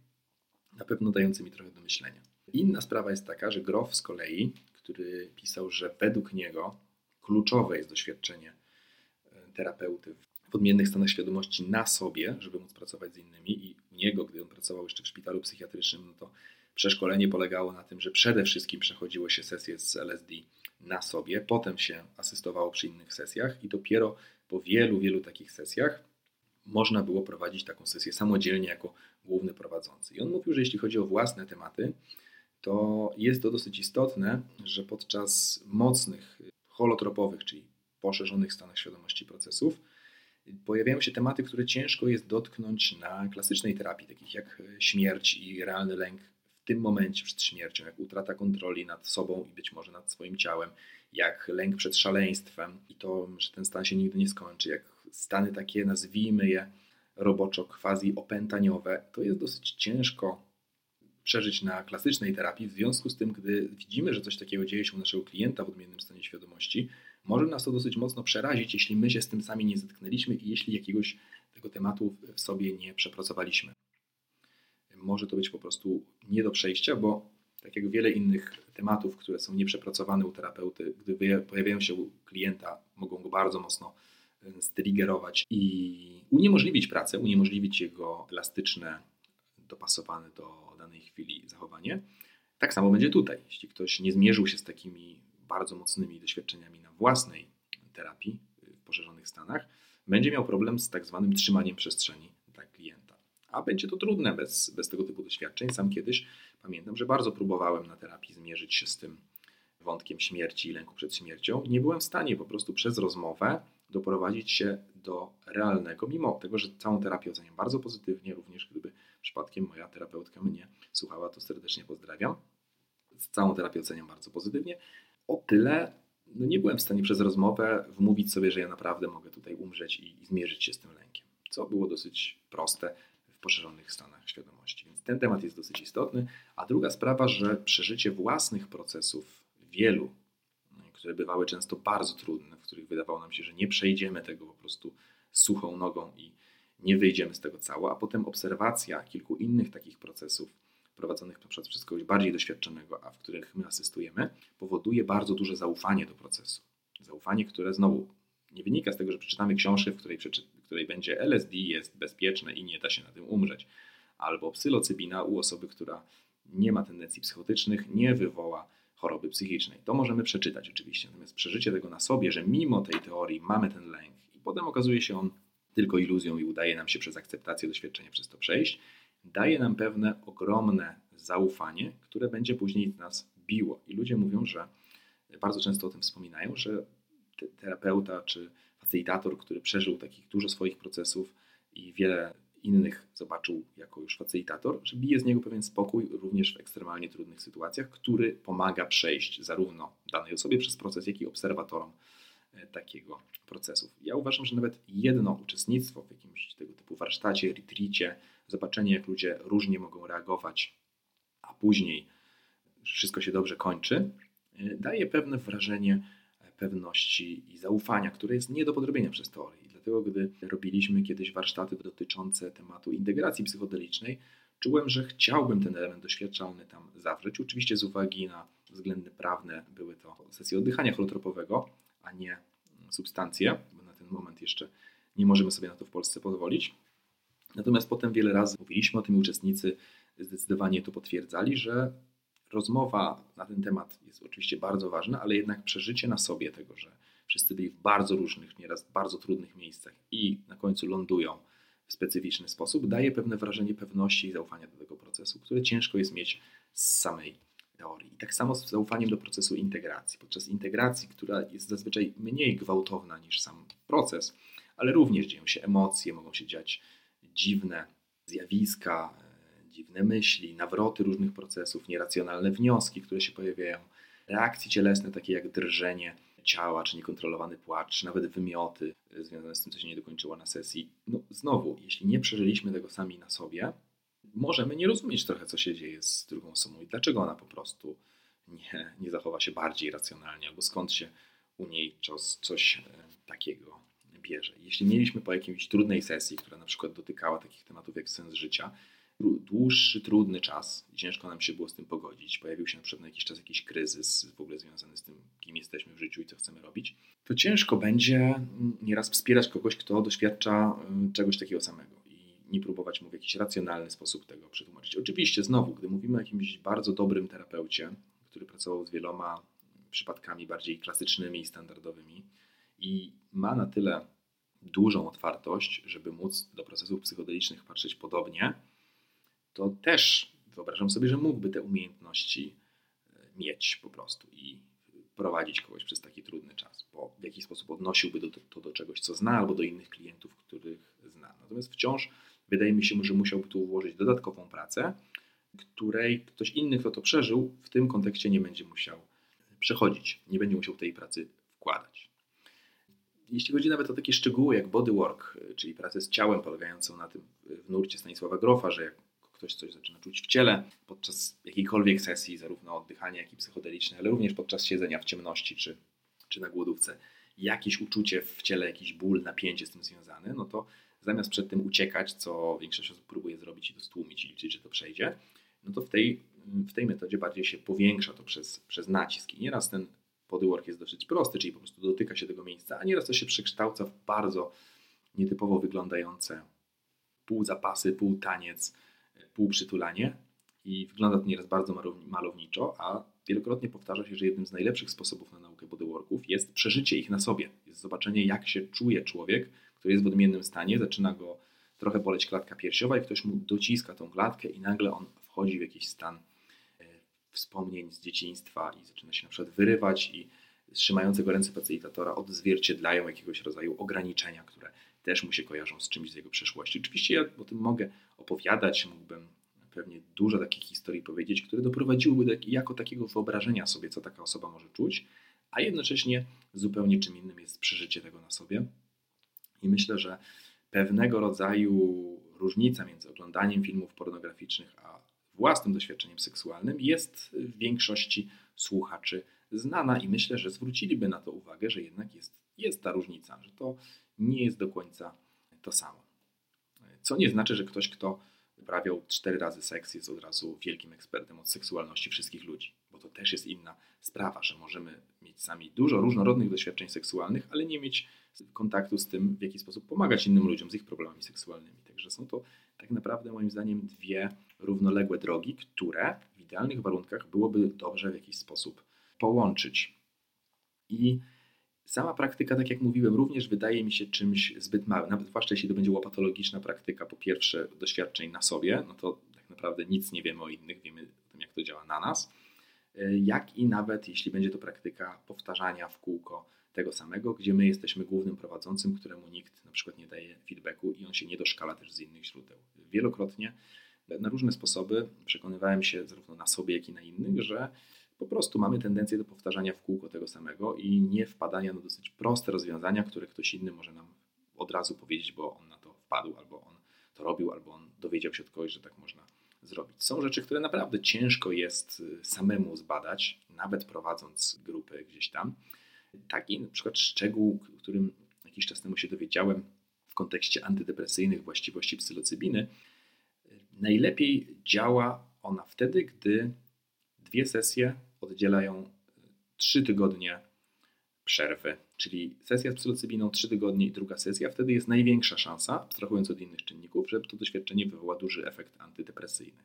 na pewno dający mi trochę do myślenia. Inna sprawa jest taka, że Groff z kolei, który pisał, że według niego kluczowe jest doświadczenie e, terapeuty w odmiennych stanach świadomości na sobie, żeby móc pracować z innymi i u niego, gdy on pracował jeszcze w szpitalu psychiatrycznym, no to przeszkolenie polegało na tym, że przede wszystkim przechodziło się sesję z LSD na sobie, potem się asystowało przy innych sesjach i dopiero po wielu, wielu takich sesjach można było prowadzić taką sesję samodzielnie jako główny prowadzący. I on mówił, że jeśli chodzi o własne tematy, to jest to dosyć istotne, że podczas mocnych, holotropowych, czyli poszerzonych stanach świadomości procesów, pojawiają się tematy, które ciężko jest dotknąć na klasycznej terapii, takich jak śmierć i realny lęk w tym momencie przed śmiercią, jak utrata kontroli nad sobą i być może nad swoim ciałem, jak lęk przed szaleństwem i to, że ten stan się nigdy nie skończy, jak stany takie, nazwijmy je roboczo quasi opętaniowe, to jest dosyć ciężko przeżyć na klasycznej terapii. W związku z tym, gdy widzimy, że coś takiego dzieje się u naszego klienta w odmiennym stanie świadomości, może nas to dosyć mocno przerazić, jeśli my się z tym sami nie zetknęliśmy i jeśli jakiegoś tego tematu w sobie nie przepracowaliśmy. Może to być po prostu nie do przejścia, bo tak jak wiele innych tematów, które są nieprzepracowane u terapeuty, gdy pojawiają się u klienta, mogą go bardzo mocno striggerować i uniemożliwić pracę, uniemożliwić jego elastyczne, dopasowane do danej chwili zachowanie. Tak samo będzie tutaj. Jeśli ktoś nie zmierzył się z takimi bardzo mocnymi doświadczeniami na własnej terapii w poszerzonych stanach, będzie miał problem z tak zwanym trzymaniem przestrzeni dla klienta. A będzie to trudne bez, bez tego typu doświadczeń. Sam kiedyś pamiętam, że bardzo próbowałem na terapii zmierzyć się z tym wątkiem śmierci i lęku przed śmiercią. Nie byłem w stanie po prostu przez rozmowę doprowadzić się do realnego, mimo tego, że całą terapię oceniam bardzo pozytywnie, również gdyby przypadkiem moja terapeutka mnie słuchała, to serdecznie pozdrawiam. Całą terapię oceniam bardzo pozytywnie. O tyle no nie byłem w stanie przez rozmowę wmówić sobie, że ja naprawdę mogę tutaj umrzeć i, zmierzyć się z tym lękiem, co było dosyć proste w poszerzonych stanach świadomości. Więc ten temat jest dosyć istotny. A druga sprawa, że przeżycie własnych procesów, wielu, które bywały często bardzo trudne, w których wydawało nam się, że nie przejdziemy tego po prostu suchą nogą i nie wyjdziemy z tego cało, a potem obserwacja kilku innych takich procesów prowadzonych na przykład przez kogoś bardziej doświadczonego, a w których my asystujemy, powoduje bardzo duże zaufanie do procesu. Zaufanie, które znowu nie wynika z tego, że przeczytamy książkę, w której, w której będzie LSD jest bezpieczne i nie da się na tym umrzeć, albo psylocybina u osoby, która nie ma tendencji psychotycznych, nie wywoła choroby psychicznej. To możemy przeczytać oczywiście, natomiast przeżycie tego na sobie, że mimo tej teorii mamy ten lęk i potem okazuje się on tylko iluzją i udaje nam się przez akceptację doświadczenia przez to przejść, daje nam pewne ogromne zaufanie, które będzie później nas biło. I ludzie mówią, że bardzo często o tym wspominają, że terapeuta czy facylitator, który przeżył takich dużo swoich procesów i wiele innych zobaczył jako już facylitator, że bije z niego pewien spokój również w ekstremalnie trudnych sytuacjach, który pomaga przejść zarówno danej osobie przez proces, jak i obserwatorom e, takiego procesu. Ja uważam, że nawet jedno uczestnictwo w jakimś tego typu warsztacie, retreacie, zobaczenie jak ludzie różnie mogą reagować, a później wszystko się dobrze kończy, e, daje pewne wrażenie pewności i zaufania, które jest nie do podrobienia przez teorię. Dlatego, gdy robiliśmy kiedyś warsztaty dotyczące tematu integracji psychodelicznej, czułem, że chciałbym ten element doświadczalny tam zawrzeć. Oczywiście z uwagi na względy prawne były to sesje oddychania holotropowego, a nie substancje, bo na ten moment jeszcze nie możemy sobie na to w Polsce pozwolić. Natomiast potem wiele razy mówiliśmy o tym, uczestnicy zdecydowanie to potwierdzali, że rozmowa na ten temat jest oczywiście bardzo ważna, ale jednak przeżycie na sobie tego, że wszyscy byli w bardzo różnych, nieraz bardzo trudnych miejscach i na końcu lądują w specyficzny sposób, daje pewne wrażenie pewności i zaufania do tego procesu, które ciężko jest mieć z samej teorii. I tak samo z zaufaniem do procesu integracji. Podczas integracji, która jest zazwyczaj mniej gwałtowna niż sam proces, ale również dzieją się emocje, mogą się dziać dziwne zjawiska, e, dziwne myśli, nawroty różnych procesów, nieracjonalne wnioski, które się pojawiają, reakcje cielesne, takie jak drżenie ciała, czy niekontrolowany płacz, czy nawet wymioty związane z tym, co się nie dokończyło na sesji. No znowu, jeśli nie przeżyliśmy tego sami na sobie, możemy nie rozumieć trochę, co się dzieje z drugą osobą i dlaczego ona po prostu nie, nie zachowa się bardziej racjonalnie, albo skąd się u niej coś, coś takiego bierze. Jeśli mieliśmy po jakiejś trudnej sesji, która na przykład dotykała takich tematów jak sens życia, dłuższy, trudny czas. Ciężko nam się było z tym pogodzić. Pojawił się na przykład na jakiś czas jakiś kryzys w ogóle związany z tym, kim jesteśmy w życiu i co chcemy robić. To ciężko będzie nieraz wspierać kogoś, kto doświadcza mm, czegoś takiego samego i nie próbować mu w jakiś racjonalny sposób tego przetłumaczyć. Oczywiście, znowu, gdy mówimy o jakimś bardzo dobrym terapeucie, który pracował z wieloma przypadkami bardziej klasycznymi i standardowymi i ma na tyle dużą otwartość, żeby móc do procesów psychodelicznych patrzeć podobnie, to też wyobrażam sobie, że mógłby te umiejętności e, mieć po prostu i prowadzić kogoś przez taki trudny czas, bo w jakiś sposób odnosiłby do, to do czegoś, co zna, albo do innych klientów, których zna. Natomiast wciąż wydaje mi się, że musiałby tu włożyć dodatkową pracę, której ktoś inny, kto to przeżył, w tym kontekście nie będzie musiał przechodzić, nie będzie musiał tej pracy wkładać. Jeśli chodzi nawet o takie szczegóły jak bodywork, czyli pracę z ciałem polegającą na tym w nurcie Stanisława Grofa, że jak ktoś coś zaczyna czuć w ciele podczas jakiejkolwiek sesji, zarówno oddychania, jak i psychodelicznej, ale również podczas siedzenia w ciemności czy, czy na głodówce, jakieś uczucie w ciele, jakiś ból, napięcie z tym związane, no to zamiast przed tym uciekać, co większość osób próbuje zrobić i to stłumić i liczyć, że to przejdzie, no to w tej, w tej metodzie bardziej się powiększa to przez, przez nacisk. I nieraz ten bodywork jest dosyć prosty, czyli po prostu dotyka się tego miejsca, a nieraz to się przekształca w bardzo nietypowo wyglądające pół zapasy, pół taniec, pół przytulanie i wygląda to nieraz bardzo malowniczo, a wielokrotnie powtarza się, że jednym z najlepszych sposobów na naukę bodyworków jest przeżycie ich na sobie, jest zobaczenie jak się czuje człowiek, który jest w odmiennym stanie, zaczyna go trochę boleć klatka piersiowa i ktoś mu dociska tą klatkę i nagle on wchodzi w jakiś stan e, wspomnień z dzieciństwa i zaczyna się na przykład wyrywać i trzymające go ręce facilitatora odzwierciedlają jakiegoś rodzaju ograniczenia, które też mu się kojarzą z czymś z jego przeszłości. Oczywiście ja o tym mogę opowiadać, mógłbym pewnie dużo takich historii powiedzieć, które doprowadziłyby do jako takiego wyobrażenia sobie, co taka osoba może czuć, a jednocześnie zupełnie czym innym jest przeżycie tego na sobie. I myślę, że pewnego rodzaju różnica między oglądaniem filmów pornograficznych a własnym doświadczeniem seksualnym jest w większości słuchaczy znana i myślę, że zwróciliby na to uwagę, że jednak jest, jest ta różnica, że to nie jest do końca to samo. Co nie znaczy, że ktoś, kto uprawiał cztery razy seks, jest od razu wielkim ekspertem od seksualności wszystkich ludzi, bo to też jest inna sprawa, że możemy mieć sami dużo różnorodnych doświadczeń seksualnych, ale nie mieć kontaktu z tym, w jaki sposób pomagać innym ludziom z ich problemami seksualnymi. Także są to tak naprawdę moim zdaniem dwie równoległe drogi, które w idealnych warunkach byłoby dobrze w jakiś sposób połączyć. I sama praktyka, tak jak mówiłem, również wydaje mi się czymś zbyt małym, nawet zwłaszcza jeśli to będzie łopatologiczna praktyka, po pierwsze doświadczeń na sobie, no to tak naprawdę nic nie wiemy o innych, wiemy o tym, jak to działa na nas, jak i nawet jeśli będzie to praktyka powtarzania w kółko tego samego, gdzie my jesteśmy głównym prowadzącym, któremu nikt na przykład nie daje feedbacku i on się nie doszkala też z innych źródeł. Wielokrotnie na różne sposoby przekonywałem się zarówno na sobie, jak i na innych, że po prostu mamy tendencję do powtarzania w kółko tego samego i nie wpadania na dosyć proste rozwiązania, które ktoś inny może nam od razu powiedzieć, bo on na to wpadł, albo on to robił, albo on dowiedział się od kogoś, że tak można zrobić. Są rzeczy, które naprawdę ciężko jest y, samemu zbadać, nawet prowadząc grupy gdzieś tam. Taki na przykład szczegół, którym jakiś czas temu się dowiedziałem w kontekście antydepresyjnych właściwości psylocybiny, najlepiej działa ona wtedy, gdy dwie sesje oddzielają trzy tygodnie przerwy, czyli sesja z psylocybiną 3 tygodnie i druga sesja, wtedy jest największa szansa, abstrahując od innych czynników, że to doświadczenie wywoła duży efekt antydepresyjny.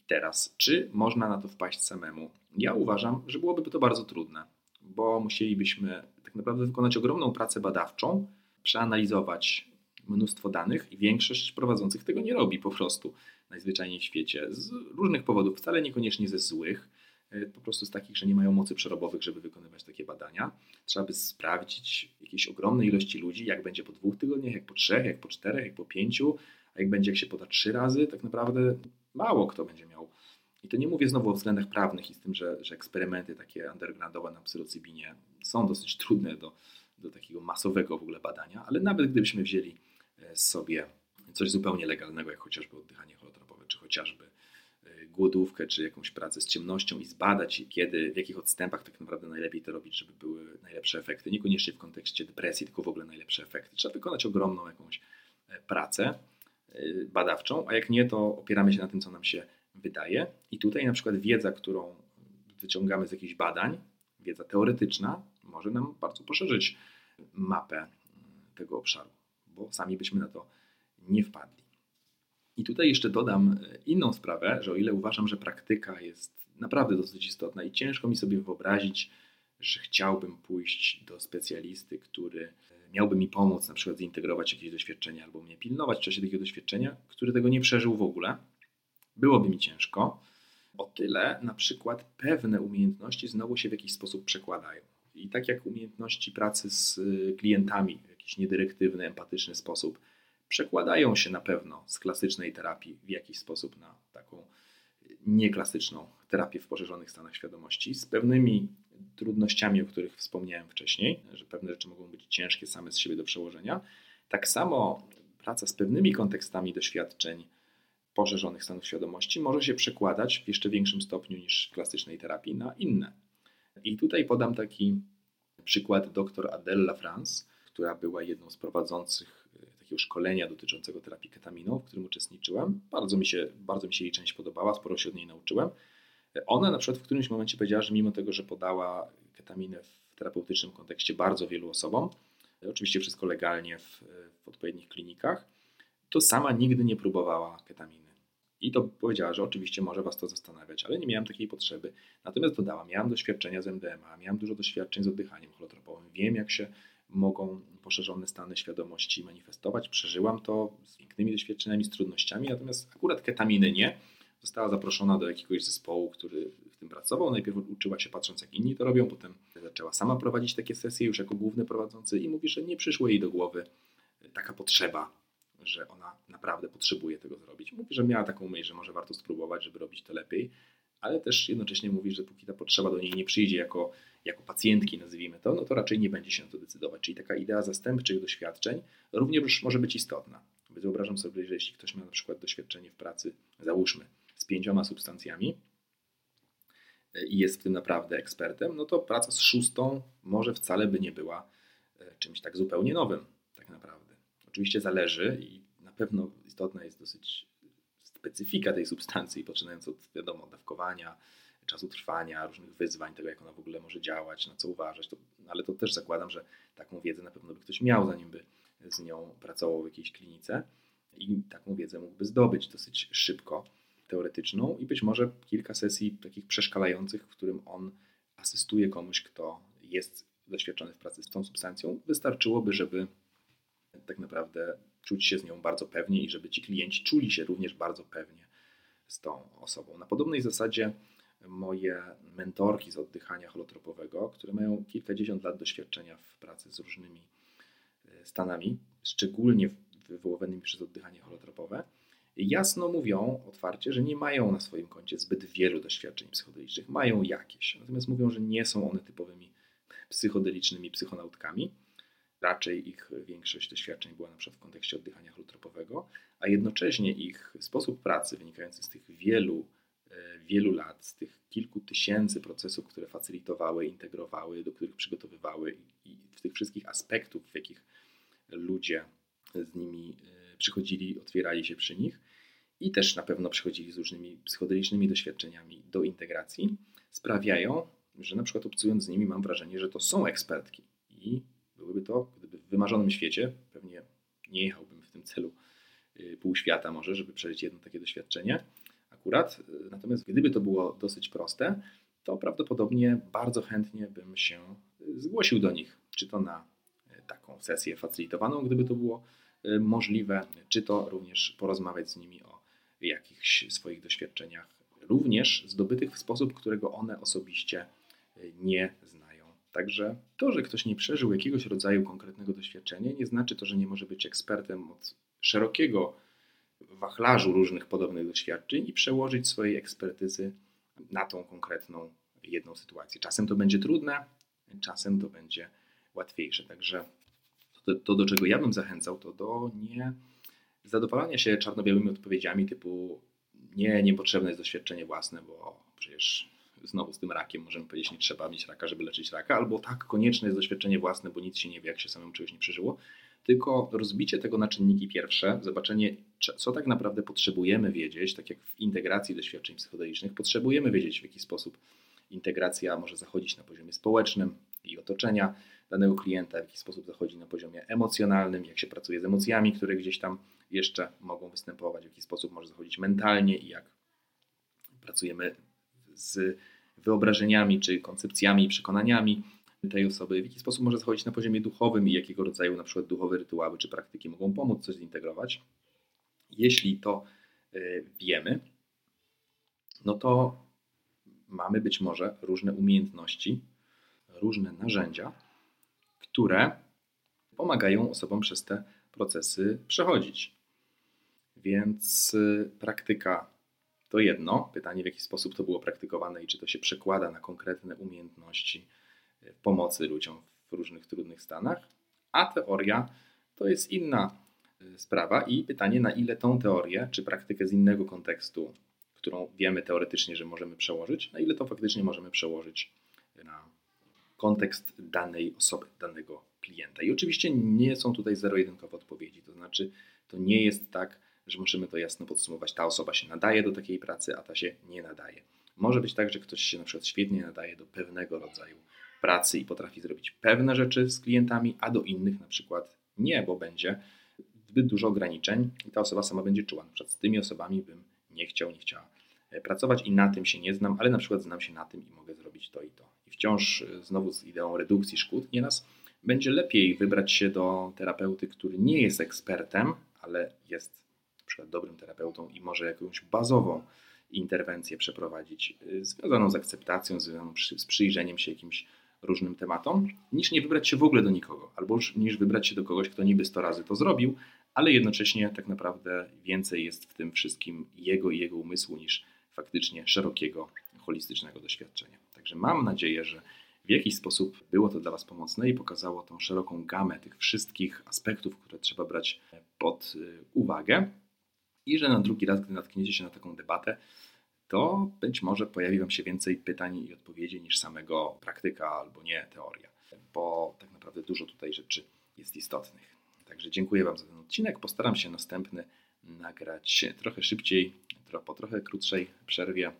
I teraz, czy można na to wpaść samemu? Ja uważam, że byłoby to bardzo trudne, bo musielibyśmy tak naprawdę wykonać ogromną pracę badawczą, przeanalizować mnóstwo danych i większość prowadzących tego nie robi po prostu najzwyczajniej w świecie z różnych powodów, wcale niekoniecznie ze złych E, po prostu z takich, że nie mają mocy przerobowych, żeby wykonywać takie badania. Trzeba by sprawdzić jakieś ogromne ilości ludzi, jak będzie po dwóch tygodniach, jak po trzech, jak po czterech, jak po pięciu, a jak będzie, jak się poda trzy razy, tak naprawdę mało kto będzie miał. I to nie mówię znowu o względach prawnych i z tym, że, że eksperymenty takie undergroundowe na psylocybinie są dosyć trudne do, do takiego masowego w ogóle badania, ale nawet gdybyśmy wzięli e, sobie coś zupełnie legalnego, jak chociażby oddychanie holotropowe, czy chociażby głodówkę czy jakąś pracę z ciemnością i zbadać, kiedy, w jakich odstępach tak naprawdę najlepiej to robić, żeby były najlepsze efekty. Niekoniecznie w kontekście depresji, tylko w ogóle najlepsze efekty. Trzeba wykonać ogromną jakąś e, pracę, y, badawczą, a jak nie, to opieramy się na tym, co nam się wydaje. I tutaj na przykład wiedza, którą wyciągamy z jakichś badań, wiedza teoretyczna, może nam bardzo poszerzyć mapę tego obszaru, bo sami byśmy na to nie wpadli. I tutaj jeszcze dodam inną sprawę, że o ile uważam, że praktyka jest naprawdę dosyć istotna i ciężko mi sobie wyobrazić, że chciałbym pójść do specjalisty, który miałby mi pomóc na przykład zintegrować jakieś doświadczenia albo mnie pilnować w czasie takiego doświadczenia, który tego nie przeżył w ogóle. Byłoby mi ciężko. O tyle na przykład pewne umiejętności znowu się w jakiś sposób przekładają. I tak jak umiejętności pracy z y, klientami w jakiś niedyrektywny, empatyczny sposób przekładają się na pewno z klasycznej terapii w jakiś sposób na taką nieklasyczną terapię w poszerzonych stanach świadomości z pewnymi trudnościami, o których wspomniałem wcześniej, że pewne rzeczy mogą być ciężkie same z siebie do przełożenia. Tak samo praca z pewnymi kontekstami doświadczeń poszerzonych stanów świadomości może się przekładać w jeszcze większym stopniu niż w klasycznej terapii na inne. I tutaj podam taki przykład dr Adela France, która była jedną z prowadzących e, takiego szkolenia dotyczącego terapii ketaminą, w którym uczestniczyłem. Bardzo mi się, bardzo mi się jej część podobała, sporo się od niej nauczyłem. Ona na przykład w którymś momencie powiedziała, że mimo tego, że podała ketaminę w terapeutycznym kontekście bardzo wielu osobom, oczywiście wszystko legalnie w, w odpowiednich klinikach, to sama nigdy nie próbowała ketaminy. I to powiedziała, że oczywiście może Was to zastanawiać, ale nie miałam takiej potrzeby. Natomiast dodała, miałam doświadczenia z MDMA, miałam dużo doświadczeń z oddychaniem holotropowym, wiem jak się mogą poszerzone stany świadomości manifestować, przeżyłam to z pięknymi doświadczeniami, z trudnościami, natomiast akurat ketaminy nie została zaproszona do jakiegoś zespołu, który w tym pracował. Najpierw uczyła się patrząc, jak inni to robią, potem zaczęła sama prowadzić takie sesje już jako główny prowadzący i mówi, że nie przyszło jej do głowy taka potrzeba, że ona naprawdę potrzebuje tego zrobić. Mówi, że miała taką myśl, że może warto spróbować, żeby robić to lepiej, ale też jednocześnie mówi, że póki ta potrzeba do niej nie przyjdzie jako, jako pacjentki, nazwijmy to, no to raczej nie będzie się na to decydować. Czyli taka idea zastępczych doświadczeń również może być istotna. Wyobrażam sobie, że jeśli ktoś ma na przykład doświadczenie w pracy, załóżmy, pięcioma substancjami i jest w tym naprawdę ekspertem, no to praca z szóstą może wcale by nie była e, czymś tak zupełnie nowym, tak naprawdę. Oczywiście zależy i na pewno istotna jest dosyć specyfika tej substancji, poczynając od, wiadomo, dawkowania, czasu trwania, różnych wyzwań, tego jak ona w ogóle może działać, na co uważać, to, ale to też zakładam, że taką wiedzę na pewno by ktoś miał, zanim by z nią pracował w jakiejś klinice i taką wiedzę mógłby zdobyć dosyć szybko teoretyczną i być może kilka sesji takich przeszkalających, w którym on asystuje komuś, kto jest doświadczony w pracy z tą substancją, wystarczyłoby, żeby tak naprawdę czuć się z nią bardzo pewnie i żeby ci klienci czuli się również bardzo pewnie z tą osobą. Na podobnej zasadzie moje mentorki z oddychania holotropowego, które mają kilkadziesiąt lat doświadczenia w pracy z różnymi e, stanami, szczególnie wywoływanymi przez oddychanie holotropowe, jasno mówią otwarcie, że nie mają na swoim koncie zbyt wielu doświadczeń psychodelicznych. Mają jakieś, natomiast mówią, że nie są one typowymi psychodelicznymi psychonautkami. Raczej ich większość doświadczeń była na przykład w kontekście oddychania holotropowego, a jednocześnie ich sposób pracy wynikający z tych wielu, wielu lat, z tych kilku tysięcy procesów, które facylitowały, integrowały, do których przygotowywały i w tych wszystkich aspektów, w jakich ludzie z nimi e, przychodzili, otwierali się przy nich, i też na pewno przychodzili z różnymi psychodelicznymi doświadczeniami do integracji, sprawiają, że na przykład obcując z nimi mam wrażenie, że to są ekspertki i byłyby to, gdyby w wymarzonym świecie, pewnie nie jechałbym w tym celu y, pół świata może, żeby przeżyć jedno takie doświadczenie akurat, natomiast gdyby to było dosyć proste, to prawdopodobnie bardzo chętnie bym się zgłosił do nich, czy to na taką sesję facylitowaną, gdyby to było możliwe, czy to również porozmawiać z nimi o jakichś swoich doświadczeniach, również zdobytych w sposób, którego one osobiście y, nie znają. Także to, że ktoś nie przeżył jakiegoś rodzaju konkretnego doświadczenia, nie znaczy to, że nie może być ekspertem od szerokiego wachlarzu różnych podobnych doświadczeń i przełożyć swojej ekspertyzy na tą konkretną jedną sytuację. Czasem to będzie trudne, czasem to będzie łatwiejsze. Także to, to do czego ja bym zachęcał, to do nie zadowalania się czarno-białymi odpowiedziami typu nie, niepotrzebne jest doświadczenie własne, bo przecież znowu z tym rakiem możemy powiedzieć, nie trzeba mieć raka, żeby leczyć raka, albo tak, konieczne jest doświadczenie własne, bo nic się nie wie, jak się samemu czegoś nie przeżyło, tylko rozbicie tego na czynniki pierwsze, zobaczenie, co tak naprawdę potrzebujemy wiedzieć, tak jak w integracji doświadczeń psychodelicznych, potrzebujemy wiedzieć, w jaki sposób integracja może zachodzić na poziomie społecznym i otoczenia danego klienta, w jaki sposób zachodzi na poziomie emocjonalnym, jak się pracuje z emocjami, które gdzieś tam jeszcze mogą występować, w jaki sposób może zachodzić mentalnie i jak pracujemy z wyobrażeniami czy koncepcjami i przekonaniami tej osoby, w jaki sposób może zachodzić na poziomie duchowym i jakiego rodzaju na przykład duchowe rytuały czy praktyki mogą pomóc coś zintegrować. Jeśli to e, wiemy, no to mamy być może różne umiejętności, różne narzędzia, które pomagają osobom przez te procesy przechodzić. Więc e, praktyka to jedno. Pytanie, w jaki sposób to było praktykowane i czy to się przekłada na konkretne umiejętności pomocy ludziom w różnych trudnych stanach, a teoria to jest inna y, sprawa i pytanie, na ile tą teorię czy praktykę z innego kontekstu, którą wiemy teoretycznie, że możemy przełożyć, na ile to faktycznie możemy przełożyć na kontekst danej osoby, danego klienta. I oczywiście nie są tutaj zero-jedynkowe odpowiedzi, to znaczy to nie jest tak, że możemy to jasno podsumować, ta osoba się nadaje do takiej pracy, a ta się nie nadaje. Może być tak, że ktoś się na przykład świetnie nadaje do pewnego rodzaju pracy i potrafi zrobić pewne rzeczy z klientami, a do innych na przykład nie, bo będzie zbyt dużo ograniczeń i ta osoba sama będzie czuła. Na przykład z tymi osobami bym nie chciał, nie chciała e, pracować i na tym się nie znam, ale na przykład znam się na tym i mogę zrobić to i to. I wciąż e, znowu z ideą redukcji szkód nieraz będzie lepiej wybrać się do terapeuty, który nie jest ekspertem, ale jest na przykład dobrym terapeutą i może jakąś bazową interwencję przeprowadzić, e, związaną z akceptacją, związaną z przyjrzeniem się jakimś różnym tematom, niż nie wybrać się w ogóle do nikogo, albo niż wybrać się do kogoś, kto niby 100 razy to zrobił, ale jednocześnie tak naprawdę więcej jest w tym wszystkim jego i jego umysłu niż faktycznie szerokiego, holistycznego doświadczenia. Także mam nadzieję, że w jakiś sposób było to dla Was pomocne i pokazało tą szeroką gamę tych wszystkich aspektów, które trzeba brać pod y, uwagę i że na drugi raz, gdy natkniecie się na taką debatę, to być może pojawi Wam się więcej pytań i odpowiedzi niż samego praktyka albo nie teoria, bo tak naprawdę dużo tutaj rzeczy jest istotnych. Także dziękuję Wam za ten odcinek. Postaram się następny nagrać trochę szybciej, po trochę krótszej przerwie.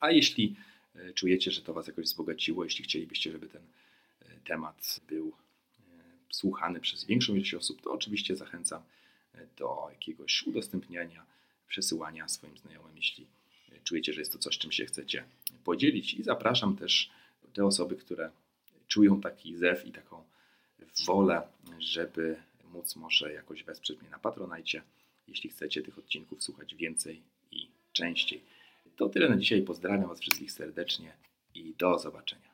A jeśli e, czujecie, że to Was jakoś wzbogaciło, jeśli chcielibyście, żeby ten e, temat był e, słuchany przez większą ilość osób, to oczywiście zachęcam do jakiegoś udostępniania, przesyłania swoim znajomym, jeśli czujecie, że jest to coś, czym się chcecie podzielić. I zapraszam też te osoby, które czują taki zew i taką wolę, żeby móc może jakoś wesprzeć mnie na Patronajcie, jeśli chcecie tych odcinków słuchać więcej i częściej. To tyle na dzisiaj. Pozdrawiam Was wszystkich serdecznie i do zobaczenia.